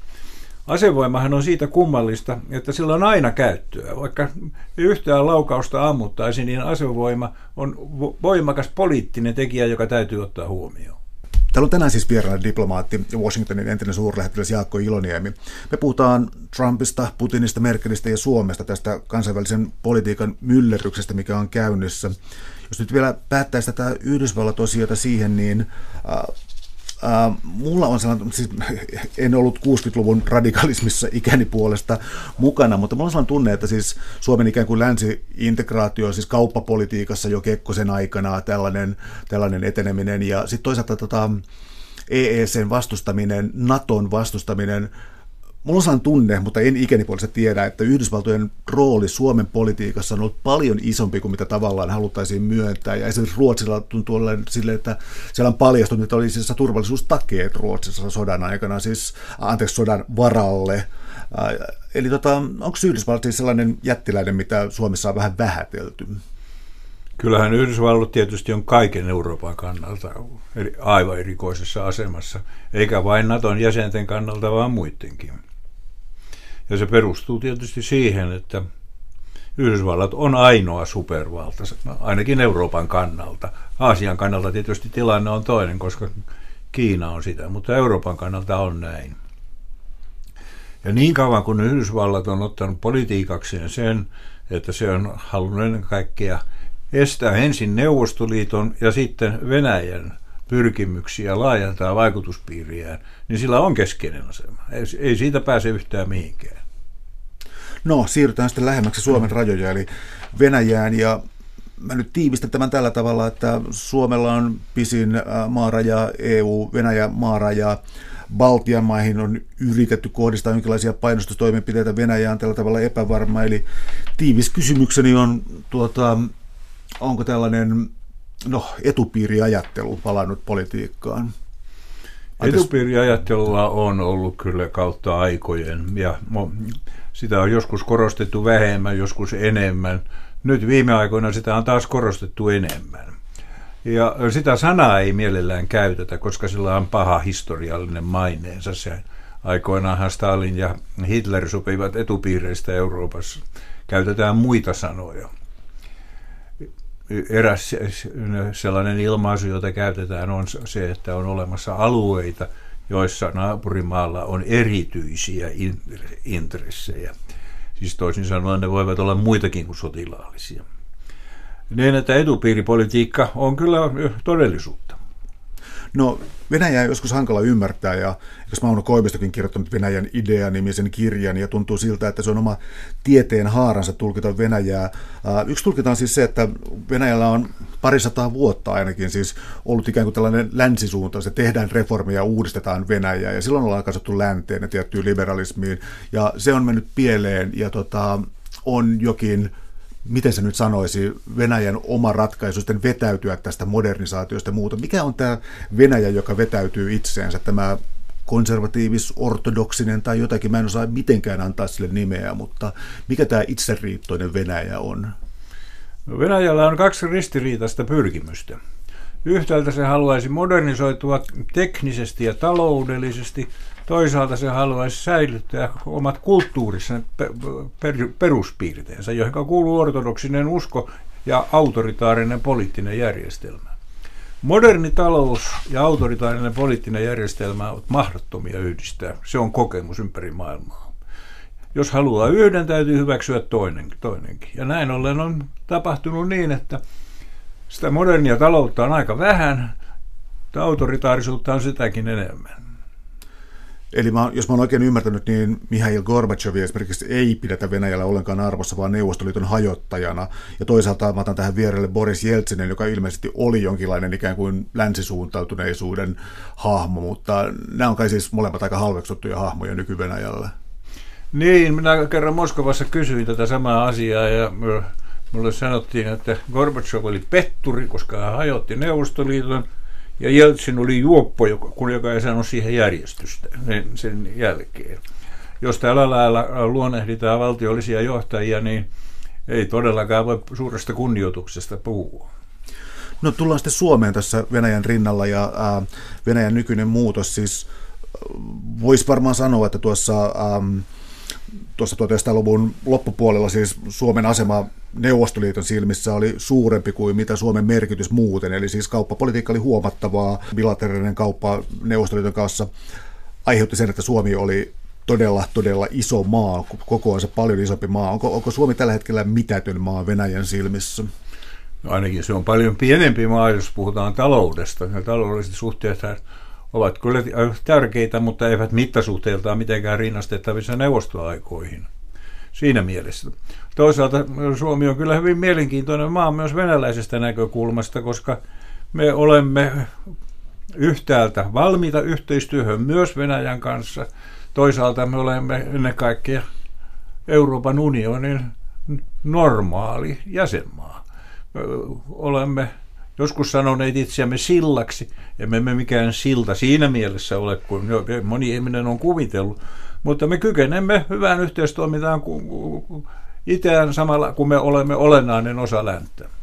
Asevoimahan on siitä kummallista, että sillä on aina käyttöä. Vaikka yhtään laukausta ammuttaisi, niin asevoima on voimakas poliittinen tekijä, joka täytyy ottaa huomioon. Täällä on tänään siis vieraana diplomaatti Washingtonin entinen suurlähettiläs Jaakko Iloniemi. Me puhutaan Trumpista, Putinista, Merkelistä ja Suomesta, tästä kansainvälisen politiikan myllerryksestä, mikä on käynnissä. Jos nyt vielä päättäisi tätä Yhdysvallat-osiota siihen, niin äh, Uh, mulla on sellainen, siis en ollut 60-luvun radikalismissa ikäni puolesta mukana, mutta mulla on sellainen tunne, että siis Suomen ikään kuin länsi-integraatio, siis kauppapolitiikassa jo Kekkosen aikana tällainen, tällainen eteneminen. Ja sitten toisaalta tota, EECn vastustaminen, Naton vastustaminen, Mulla on sellainen tunne, mutta en ikäni puolesta tiedä, että Yhdysvaltojen rooli Suomen politiikassa on ollut paljon isompi kuin mitä tavallaan haluttaisiin myöntää. Ja esimerkiksi Ruotsilla tuntuu olevan sille, että siellä on paljastunut, että oli siis turvallisuustakeet Ruotsissa sodan aikana, siis anteeksi sodan varalle. Eli tota, onko Yhdysvallat siis sellainen jättiläinen, mitä Suomessa on vähän vähätelty? Kyllähän Yhdysvallat tietysti on kaiken Euroopan kannalta aivan erikoisessa asemassa, eikä vain Naton jäsenten kannalta, vaan muidenkin. Ja se perustuu tietysti siihen, että Yhdysvallat on ainoa supervalta, ainakin Euroopan kannalta. Aasian kannalta tietysti tilanne on toinen, koska Kiina on sitä, mutta Euroopan kannalta on näin. Ja niin kauan kun Yhdysvallat on ottanut politiikakseen sen, että se on halunnut ennen kaikkea estää ensin Neuvostoliiton ja sitten Venäjän pyrkimyksiä laajentaa vaikutuspiiriään, niin sillä on keskeinen asema. Ei, ei siitä pääse yhtään mihinkään. No, siirrytään sitten lähemmäksi Suomen rajoja, eli Venäjään, ja mä nyt tiivistän tämän tällä tavalla, että Suomella on pisin äh, maaraja, EU-Venäjä maaraja, Baltian maihin on yritetty kohdistaa jonkinlaisia painostustoimenpiteitä Venäjään tällä tavalla epävarma, eli tiivis kysymykseni on, tuota, onko tällainen no, etupiiriajattelu palannut politiikkaan? Etupiiriajattelua on ollut kyllä kautta aikojen ja sitä on joskus korostettu vähemmän, joskus enemmän. Nyt viime aikoina sitä on taas korostettu enemmän. Ja sitä sanaa ei mielellään käytetä, koska sillä on paha historiallinen maineensa. Se aikoinaanhan Stalin ja Hitler sopivat etupiireistä Euroopassa. Käytetään muita sanoja eräs sellainen ilmaisu, jota käytetään, on se, että on olemassa alueita, joissa naapurimaalla on erityisiä intressejä. Siis toisin sanoen ne voivat olla muitakin kuin sotilaallisia. Niin, että etupiiripolitiikka on kyllä todellisuutta. No Venäjä on joskus hankala ymmärtää ja jos Mauno Koivistokin kirjoittanut Venäjän idea-nimisen kirjan ja tuntuu siltä, että se on oma tieteen haaransa tulkita Venäjää. Yksi tulkita on siis se, että Venäjällä on parisataa vuotta ainakin siis ollut ikään kuin tällainen länsisuunta, se tehdään reformia ja uudistetaan Venäjää ja silloin ollaan katsottu länteen ja tiettyyn liberalismiin ja se on mennyt pieleen ja tota, on jokin miten se nyt sanoisi, Venäjän oma ratkaisu sitten vetäytyä tästä modernisaatiosta ja muuta. Mikä on tämä Venäjä, joka vetäytyy itseensä, tämä konservatiivis-ortodoksinen tai jotakin, mä en osaa mitenkään antaa sille nimeä, mutta mikä tämä itseriittoinen Venäjä on? No Venäjällä on kaksi ristiriitaista pyrkimystä. Yhtäältä se haluaisi modernisoitua teknisesti ja taloudellisesti, Toisaalta se haluaisi säilyttää omat kulttuurisen peruspiirteensä, johon kuuluu ortodoksinen usko ja autoritaarinen poliittinen järjestelmä. Moderni talous ja autoritaarinen poliittinen järjestelmä ovat mahdottomia yhdistää. Se on kokemus ympäri maailmaa. Jos haluaa yhden, täytyy hyväksyä toinen, toinenkin. Ja näin ollen on tapahtunut niin, että sitä modernia taloutta on aika vähän, Mutta autoritaarisuutta on sitäkin enemmän. Eli mä, jos mä oon oikein ymmärtänyt, niin Mihail Gorbachev esimerkiksi ei pidetä Venäjällä ollenkaan arvossa, vaan Neuvostoliiton hajottajana. Ja toisaalta mä otan tähän vierelle Boris Jeltsinin, joka ilmeisesti oli jonkinlainen ikään kuin länsisuuntautuneisuuden hahmo, mutta nämä on kai siis molemmat aika halveksuttuja hahmoja nyky-Venäjällä. Niin, minä kerran Moskovassa kysyin tätä samaa asiaa ja mulle sanottiin, että Gorbachev oli petturi, koska hän hajotti Neuvostoliiton – ja Jeltsin oli juoppo, joka, joka ei saanut siihen järjestystä sen jälkeen. Jos tällä lailla luonnehditaan valtiollisia johtajia, niin ei todellakaan voi suuresta kunnioituksesta puhua. No tullaan sitten Suomeen tässä Venäjän rinnalla ja äh, Venäjän nykyinen muutos. Siis voisi varmaan sanoa, että tuossa ähm, tuossa 1900-luvun loppupuolella siis Suomen asema Neuvostoliiton silmissä oli suurempi kuin mitä Suomen merkitys muuten. Eli siis kauppapolitiikka oli huomattavaa. Bilateraalinen kauppa Neuvostoliiton kanssa aiheutti sen, että Suomi oli todella, todella iso maa, kokoansa paljon isompi maa. Onko, onko Suomi tällä hetkellä mitätön maa Venäjän silmissä? No ainakin se on paljon pienempi maa, jos puhutaan taloudesta. Ja taloudelliset suhteet ovat kyllä tärkeitä, mutta eivät mittasuhteiltaan mitenkään rinnastettavissa neuvostoaikoihin. Siinä mielessä. Toisaalta Suomi on kyllä hyvin mielenkiintoinen maa myös venäläisestä näkökulmasta, koska me olemme yhtäältä valmiita yhteistyöhön myös Venäjän kanssa. Toisaalta me olemme ennen kaikkea Euroopan unionin normaali jäsenmaa. Me olemme joskus sanoneet itseämme sillaksi, emme me mikään silta siinä mielessä ole, kun moni ihminen on kuvitellut, mutta me kykenemme hyvään yhteistoimintaan itään samalla, kun me olemme olennainen osa länttä.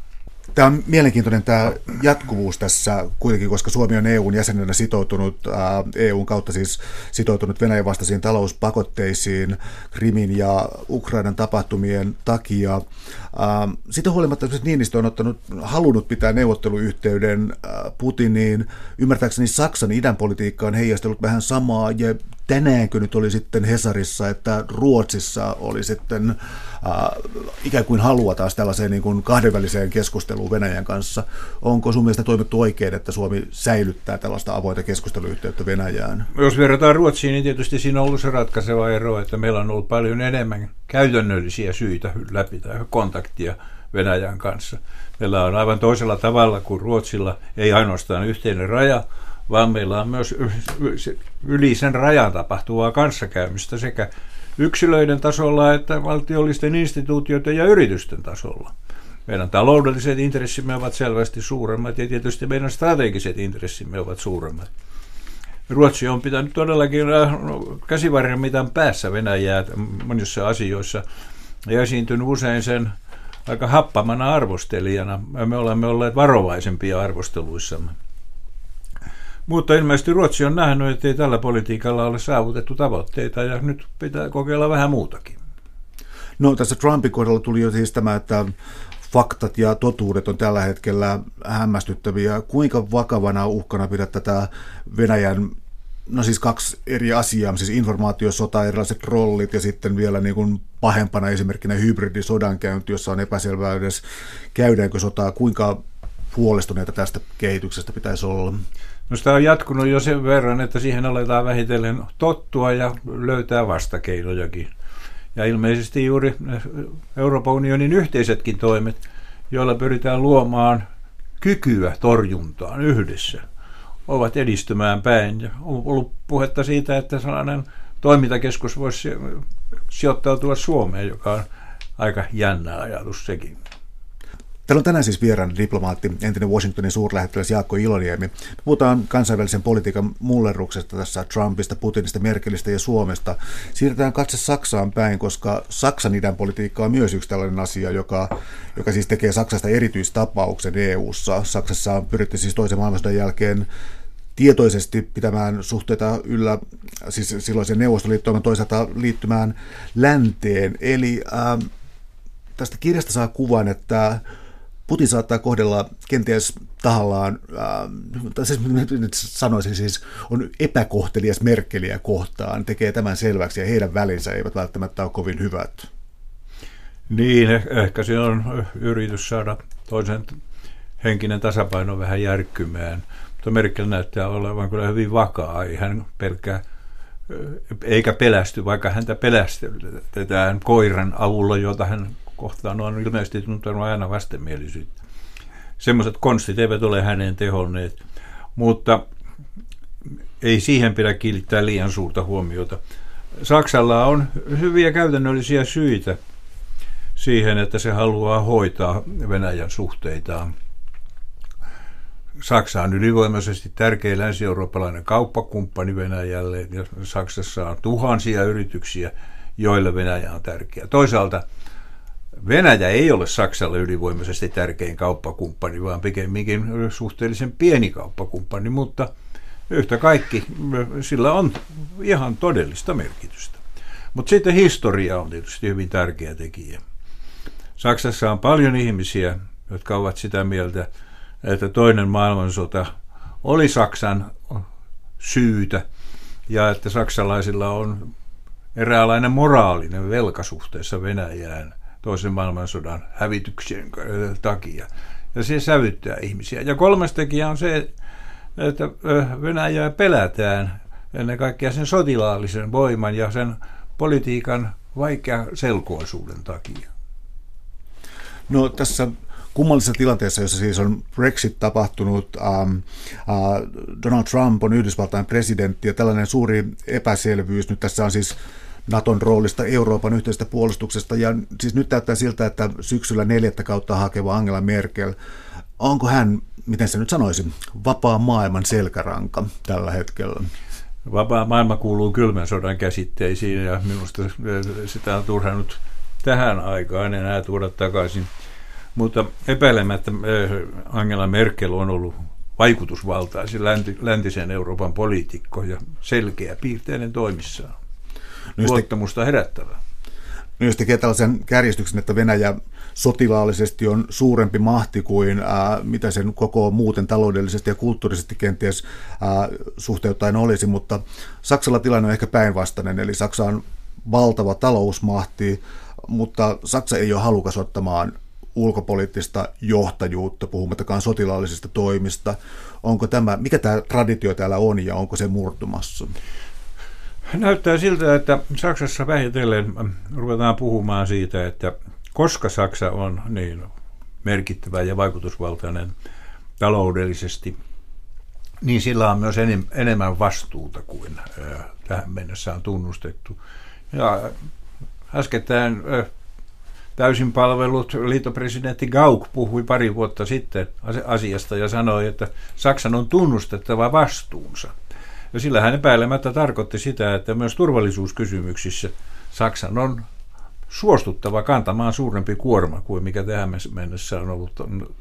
Tämä on mielenkiintoinen tämä jatkuvuus tässä kuitenkin, koska Suomi on EUn jäsenenä sitoutunut, EUn kautta siis sitoutunut Venäjän vastaisiin talouspakotteisiin Krimin ja Ukrainan tapahtumien takia. Sitten huolimatta että Niinistö on ottanut, halunnut pitää neuvotteluyhteyden Putiniin. Ymmärtääkseni Saksan idänpolitiikka on heijastellut vähän samaa ja tänäänkö nyt oli sitten Hesarissa, että Ruotsissa oli sitten ikään kuin halua taas tällaiseen niin kuin kahdenväliseen keskusteluun Venäjän kanssa. Onko sun mielestä toimittu oikein, että Suomi säilyttää tällaista avointa keskusteluyhteyttä Venäjään? Jos verrataan Ruotsiin, niin tietysti siinä on ollut se ratkaiseva ero, että meillä on ollut paljon enemmän käytännöllisiä syitä läpi kontaktia Venäjän kanssa. Meillä on aivan toisella tavalla kuin Ruotsilla, ei ainoastaan yhteinen raja, vaan meillä on myös yli sen rajan tapahtuvaa kanssakäymistä sekä yksilöiden tasolla että valtiollisten instituutioiden ja yritysten tasolla. Meidän taloudelliset intressimme ovat selvästi suuremmat ja tietysti meidän strategiset intressimme ovat suuremmat. Ruotsi on pitänyt todellakin äh, käsivarren mitan päässä Venäjää monissa asioissa ja esiintynyt usein sen aika happamana arvostelijana. Me olemme olleet varovaisempia arvosteluissamme. Mutta ilmeisesti Ruotsi on nähnyt, että ei tällä politiikalla ole saavutettu tavoitteita ja nyt pitää kokeilla vähän muutakin. No tässä Trumpin kohdalla tuli jo siis tämä, että faktat ja totuudet on tällä hetkellä hämmästyttäviä. Kuinka vakavana uhkana pidät tätä Venäjän, no siis kaksi eri asiaa, siis informaatiosota, erilaiset rollit ja sitten vielä niin kuin pahempana esimerkkinä hybridisodankäynti, jossa on epäselvää edes käydäänkö sotaa. Kuinka huolestuneita tästä kehityksestä pitäisi olla? No sitä on jatkunut jo sen verran, että siihen aletaan vähitellen tottua ja löytää vastakeinojakin. Ja ilmeisesti juuri Euroopan unionin yhteisetkin toimet, joilla pyritään luomaan kykyä torjuntaan yhdessä, ovat edistymään päin. Ja on ollut puhetta siitä, että sellainen toimintakeskus voisi sijoittautua Suomeen, joka on aika jännä ajatus sekin. Täällä on tänään siis vieraan diplomaatti, entinen Washingtonin suurlähettiläs Jaakko Iloniemi. Me puhutaan kansainvälisen politiikan mulleruksesta tässä Trumpista, Putinista, Merkelistä ja Suomesta. Siirretään katse Saksaan päin, koska Saksan idän politiikka on myös yksi tällainen asia, joka, joka siis tekee Saksasta erityistapauksen EU-ssa. Saksassa on pyritty siis toisen maailmansodan jälkeen tietoisesti pitämään suhteita yllä, siis silloisen Neuvostoliittoon toisaalta liittymään länteen. Eli äh, tästä kirjasta saa kuvan, että Putin saattaa kohdella kenties tahallaan, äh, siis nyt sanoisin siis, on epäkohtelias Merkeliä kohtaan, tekee tämän selväksi ja heidän välinsä eivät välttämättä ole kovin hyvät. Niin, eh, ehkä se on yritys saada toisen henkinen tasapaino vähän järkkymään. Mutta Merkel näyttää olevan kyllä hyvin vakaa. Ei hän pelkää eikä pelästy, vaikka häntä pelästetään koiran avulla, jota hän kohtaan on ilmeisesti tuntunut aina vastenmielisyyttä. Semmoiset konstit eivät ole häneen tehonneet, mutta ei siihen pidä kiinnittää liian suurta huomiota. Saksalla on hyviä käytännöllisiä syitä siihen, että se haluaa hoitaa Venäjän suhteitaan. Saksa on ylivoimaisesti tärkein länsi-eurooppalainen kauppakumppani Venäjälle ja Saksassa on tuhansia yrityksiä, joille Venäjä on tärkeä. Toisaalta Venäjä ei ole Saksalle ylivoimaisesti tärkein kauppakumppani, vaan pikemminkin suhteellisen pieni kauppakumppani, mutta yhtä kaikki sillä on ihan todellista merkitystä. Mutta sitten historia on tietysti hyvin tärkeä tekijä. Saksassa on paljon ihmisiä, jotka ovat sitä mieltä, että toinen maailmansota oli Saksan syytä ja että saksalaisilla on eräänlainen moraalinen velka suhteessa Venäjään toisen maailmansodan hävityksien takia. Ja se sävyttää ihmisiä. Ja kolmas tekijä on se, että Venäjää pelätään ennen kaikkea sen sotilaallisen voiman ja sen politiikan vaikea selkoisuuden takia. No tässä kummallisessa tilanteessa, jossa siis on Brexit tapahtunut, ähm, äh, Donald Trump on Yhdysvaltain presidentti ja tällainen suuri epäselvyys. Nyt tässä on siis Naton roolista Euroopan yhteisestä puolustuksesta ja siis nyt näyttää siltä, että syksyllä neljättä kautta hakeva Angela Merkel, onko hän, miten se nyt sanoisi, vapaa maailman selkäranka tällä hetkellä? Vapaa maailma kuuluu kylmän sodan käsitteisiin ja minusta sitä on turhannut tähän aikaan enää tuoda takaisin. Mutta epäilemättä eh, Angela Merkel on ollut vaikutusvaltaisin läntisen Euroopan poliitikko ja selkeä piirteinen toimissaan. No Luottamusta herättävä. No jos tekee tällaisen kärjistyksen, että Venäjä sotilaallisesti on suurempi mahti kuin ää, mitä sen koko muuten taloudellisesti ja kulttuurisesti kenties ää, suhteuttaen olisi, mutta Saksalla tilanne on ehkä päinvastainen, eli Saksa on valtava talousmahti, mutta Saksa ei ole halukas ottamaan ulkopoliittista johtajuutta, puhumattakaan sotilaallisista toimista. Onko tämä, mikä tämä traditio täällä on ja onko se murtumassa? Näyttää siltä, että Saksassa vähitellen ruvetaan puhumaan siitä, että koska Saksa on niin merkittävä ja vaikutusvaltainen taloudellisesti, niin sillä on myös enemmän vastuuta kuin tähän mennessä on tunnustettu. Ja äskettäin täysin palvelut liittopresidentti Gauck puhui pari vuotta sitten asiasta ja sanoi, että Saksan on tunnustettava vastuunsa. Ja sillä hän epäilemättä tarkoitti sitä, että myös turvallisuuskysymyksissä Saksan on suostuttava kantamaan suurempi kuorma kuin mikä tähän mennessä on ollut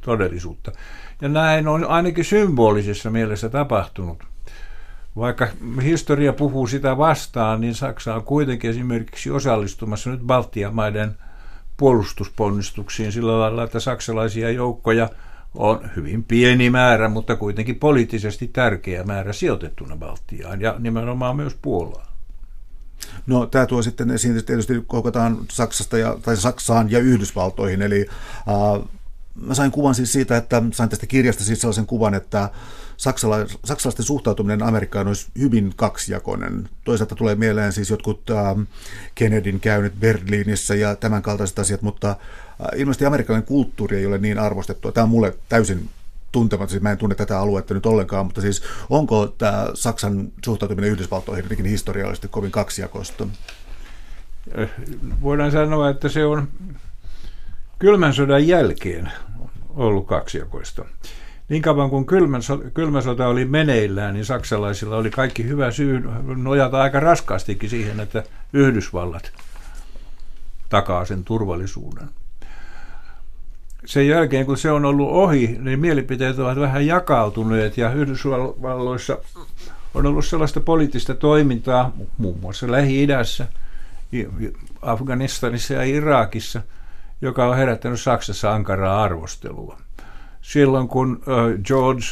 todellisuutta. Ja näin on ainakin symbolisessa mielessä tapahtunut. Vaikka historia puhuu sitä vastaan, niin Saksa on kuitenkin esimerkiksi osallistumassa nyt Baltian maiden puolustusponnistuksiin sillä lailla, että saksalaisia joukkoja on hyvin pieni määrä, mutta kuitenkin poliittisesti tärkeä määrä sijoitettuna Baltiaan ja nimenomaan myös Puolaan. No tämä tuo sitten esiin tietysti kokotaan Saksasta ja, tai Saksaan ja Yhdysvaltoihin, eli äh, mä sain kuvan siis siitä, että sain tästä kirjasta siis sellaisen kuvan, että saksala- saksalaisten suhtautuminen Amerikkaan olisi hyvin kaksijakoinen. Toisaalta tulee mieleen siis jotkut äh, Kennedyn käynyt Berliinissä ja tämän kaltaiset asiat, mutta äh, ilmeisesti amerikkalainen kulttuuri ei ole niin arvostettua. Tämä on mulle täysin tuntematon, siis mä en tunne tätä aluetta nyt ollenkaan, mutta siis onko tämä Saksan suhtautuminen Yhdysvaltoihin jotenkin historiallisesti kovin kaksijakoista? Eh, voidaan sanoa, että se on kylmän sodan jälkeen ollut kaksijakoista. Niin kauan kuin kylmä, sota oli meneillään, niin saksalaisilla oli kaikki hyvä syy nojata aika raskaastikin siihen, että Yhdysvallat takaa sen turvallisuuden. Sen jälkeen, kun se on ollut ohi, niin mielipiteet ovat vähän jakautuneet ja Yhdysvalloissa on ollut sellaista poliittista toimintaa, muun muassa Lähi-idässä, Afganistanissa ja Irakissa, joka on herättänyt Saksassa ankaraa arvostelua silloin, kun George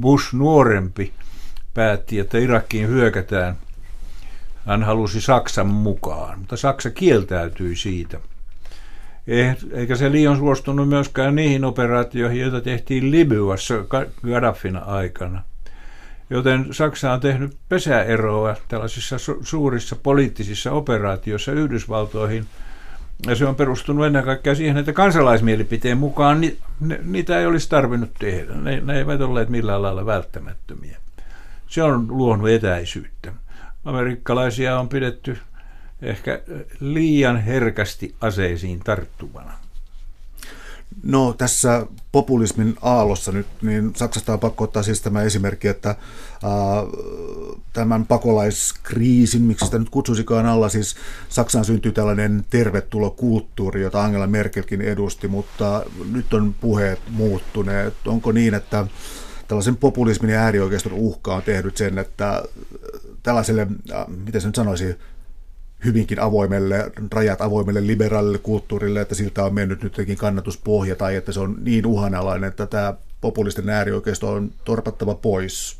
Bush nuorempi päätti, että Irakiin hyökätään, hän halusi Saksan mukaan, mutta Saksa kieltäytyi siitä. Eh, eikä se liian suostunut myöskään niihin operaatioihin, joita tehtiin Libyassa Gaddafin aikana. Joten Saksa on tehnyt pesäeroa tällaisissa suurissa poliittisissa operaatioissa Yhdysvaltoihin. Ja se on perustunut ennen kaikkea siihen, että kansalaismielipiteen mukaan ni, ne, niitä ei olisi tarvinnut tehdä. Ne, ne eivät olleet millään lailla välttämättömiä. Se on luonut etäisyyttä. Amerikkalaisia on pidetty ehkä liian herkästi aseisiin tarttuvana. No tässä populismin aallossa nyt, niin Saksasta on pakko ottaa siis tämä esimerkki, että ää, tämän pakolaiskriisin, miksi sitä nyt kutsuisikaan alla, siis Saksaan syntyy tällainen tervetulokulttuuri, jota Angela Merkelkin edusti, mutta nyt on puheet muuttuneet. Onko niin, että tällaisen populismin ja äärioikeiston uhka on tehnyt sen, että tällaiselle, miten se nyt sanoisi, hyvinkin avoimelle, rajat avoimelle liberaalille kulttuurille, että siltä on mennyt nyt jotenkin kannatuspohja tai että se on niin uhanalainen, että tämä populistinen äärioikeisto on torpattava pois.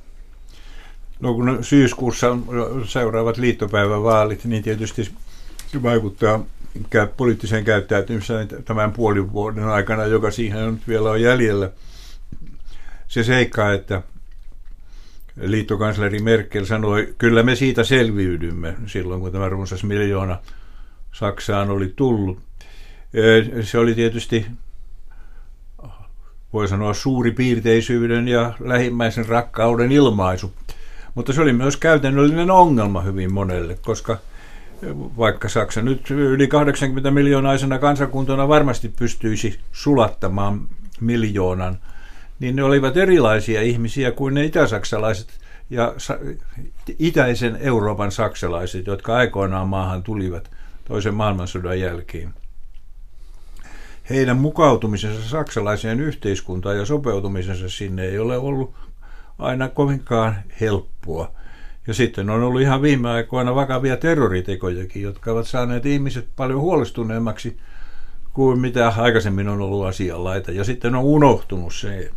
No kun syyskuussa on seuraavat liittopäivävaalit, niin tietysti se vaikuttaa poliittiseen käyttäytymiseen tämän puolen vuoden aikana, joka siihen on vielä on jäljellä. Se seikka, että liittokansleri Merkel sanoi, kyllä me siitä selviydymme silloin, kun tämä runsas miljoona Saksaan oli tullut. Se oli tietysti, voi sanoa, suuri piirteisyyden ja lähimmäisen rakkauden ilmaisu. Mutta se oli myös käytännöllinen ongelma hyvin monelle, koska vaikka Saksa nyt yli 80 miljoonaisena kansakuntana varmasti pystyisi sulattamaan miljoonan – niin ne olivat erilaisia ihmisiä kuin ne itäsaksalaiset ja itäisen Euroopan saksalaiset, jotka aikoinaan maahan tulivat toisen maailmansodan jälkeen. Heidän mukautumisensa saksalaiseen yhteiskuntaan ja sopeutumisensa sinne ei ole ollut aina kovinkaan helppoa. Ja sitten on ollut ihan viime aikoina vakavia terroritekojakin, jotka ovat saaneet ihmiset paljon huolestuneemmaksi kuin mitä aikaisemmin on ollut asianlaita. Ja sitten on unohtunut se,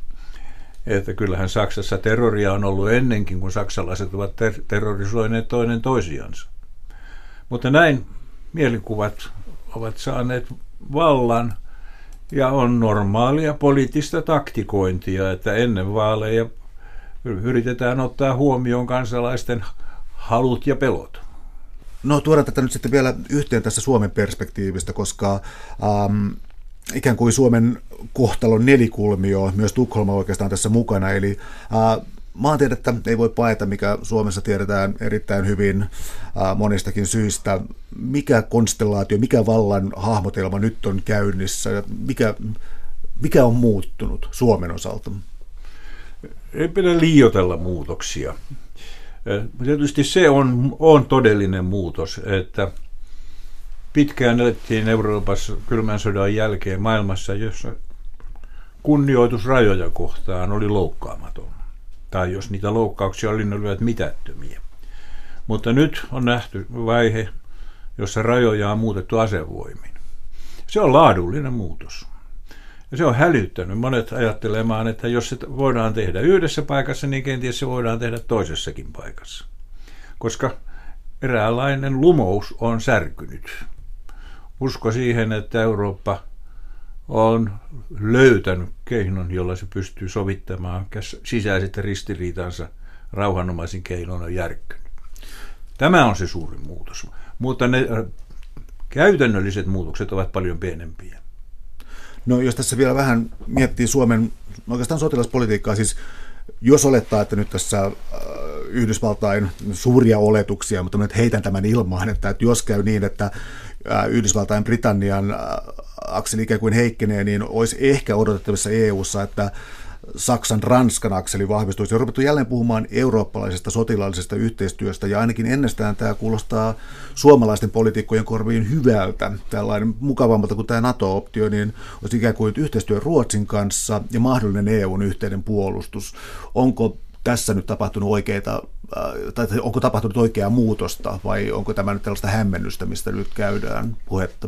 että kyllähän Saksassa terroria on ollut ennenkin, kun saksalaiset ovat ter- terrorisoineet toinen toisiansa. Mutta näin mielikuvat ovat saaneet vallan ja on normaalia poliittista taktikointia, että ennen vaaleja yritetään ottaa huomioon kansalaisten halut ja pelot. No tuodaan tätä nyt sitten vielä yhteen tässä Suomen perspektiivistä, koska ähm, ikään kuin Suomen kohtalon nelikulmio, myös Tukholma oikeastaan tässä mukana, eli äh, maantiedettä ei voi paeta, mikä Suomessa tiedetään erittäin hyvin äh, monistakin syistä. Mikä konstellaatio, mikä vallan hahmotelma nyt on käynnissä mikä, mikä on muuttunut Suomen osalta? Ei pidä liioitella muutoksia. Tietysti se on, on todellinen muutos, että pitkään elettiin Euroopassa kylmän sodan jälkeen maailmassa, jossa kunnioitus rajoja kohtaan oli loukkaamaton. Tai jos niitä loukkauksia oli, ne olivat mitättömiä. Mutta nyt on nähty vaihe, jossa rajoja on muutettu asevoimin. Se on laadullinen muutos. Ja se on hälyttänyt monet ajattelemaan, että jos se voidaan tehdä yhdessä paikassa, niin kenties se voidaan tehdä toisessakin paikassa. Koska eräänlainen lumous on särkynyt usko siihen, että Eurooppa on löytänyt keinon, jolla se pystyy sovittamaan sisäiset ristiriitansa rauhanomaisin keinon on järkkynyt. Tämä on se suuri muutos. Mutta ne äh, käytännölliset muutokset ovat paljon pienempiä. No jos tässä vielä vähän miettii Suomen oikeastaan sotilaspolitiikkaa, siis jos olettaa, että nyt tässä äh, Yhdysvaltain suuria oletuksia, mutta nyt heitän tämän ilmaan, että, että jos käy niin, että Yhdysvaltain Britannian akseli ikään kuin heikkenee, niin olisi ehkä odotettavissa EU-ssa, että Saksan Ranskan akseli vahvistuisi. On jälleen puhumaan eurooppalaisesta sotilaallisesta yhteistyöstä, ja ainakin ennestään tämä kuulostaa suomalaisten poliitikkojen korviin hyvältä. Tällainen mukavammalta kuin tämä NATO-optio, niin olisi ikään kuin yhteistyö Ruotsin kanssa ja mahdollinen EUn yhteinen puolustus. Onko tässä nyt tapahtunut oikeita, äh, tai onko tapahtunut oikeaa muutosta vai onko tämä nyt tällaista hämmennystä, mistä nyt käydään puhetta?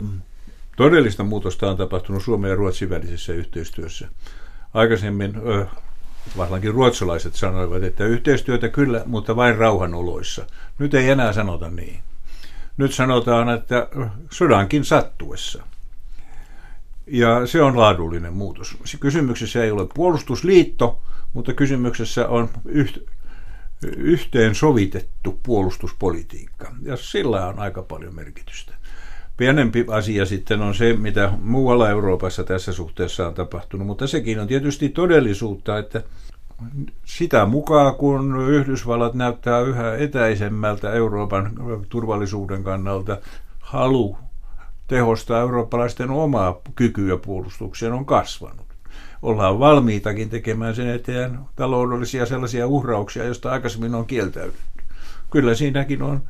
Todellista muutosta on tapahtunut Suomen ja Ruotsin välisessä yhteistyössä. Aikaisemmin varsinkin ruotsalaiset sanoivat, että yhteistyötä kyllä, mutta vain rauhanoloissa. Nyt ei enää sanota niin. Nyt sanotaan, että sodankin sattuessa. Ja se on laadullinen muutos. Kysymyksessä ei ole puolustusliitto, mutta kysymyksessä on yht, yhteen sovitettu puolustuspolitiikka. Ja sillä on aika paljon merkitystä. Pienempi asia sitten on se, mitä muualla Euroopassa tässä suhteessa on tapahtunut, mutta sekin on tietysti todellisuutta, että sitä mukaan, kun Yhdysvallat näyttää yhä etäisemmältä Euroopan turvallisuuden kannalta, halu tehostaa eurooppalaisten omaa kykyä puolustukseen on kasvanut. Ollaan valmiitakin tekemään sen eteen taloudellisia sellaisia uhrauksia, joista aikaisemmin on kieltäydytty. Kyllä siinäkin on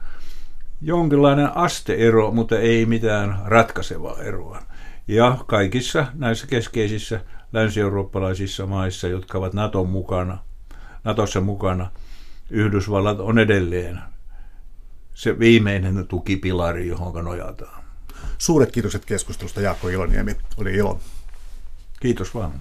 jonkinlainen asteero, mutta ei mitään ratkaisevaa eroa. Ja kaikissa näissä keskeisissä länsi-eurooppalaisissa maissa, jotka ovat Naton mukana, Natossa mukana, Yhdysvallat on edelleen se viimeinen tukipilari, johon nojataan. Suuret kiitokset keskustelusta Jaakko Iloniemi. Oli ilo. Kiitos vaan.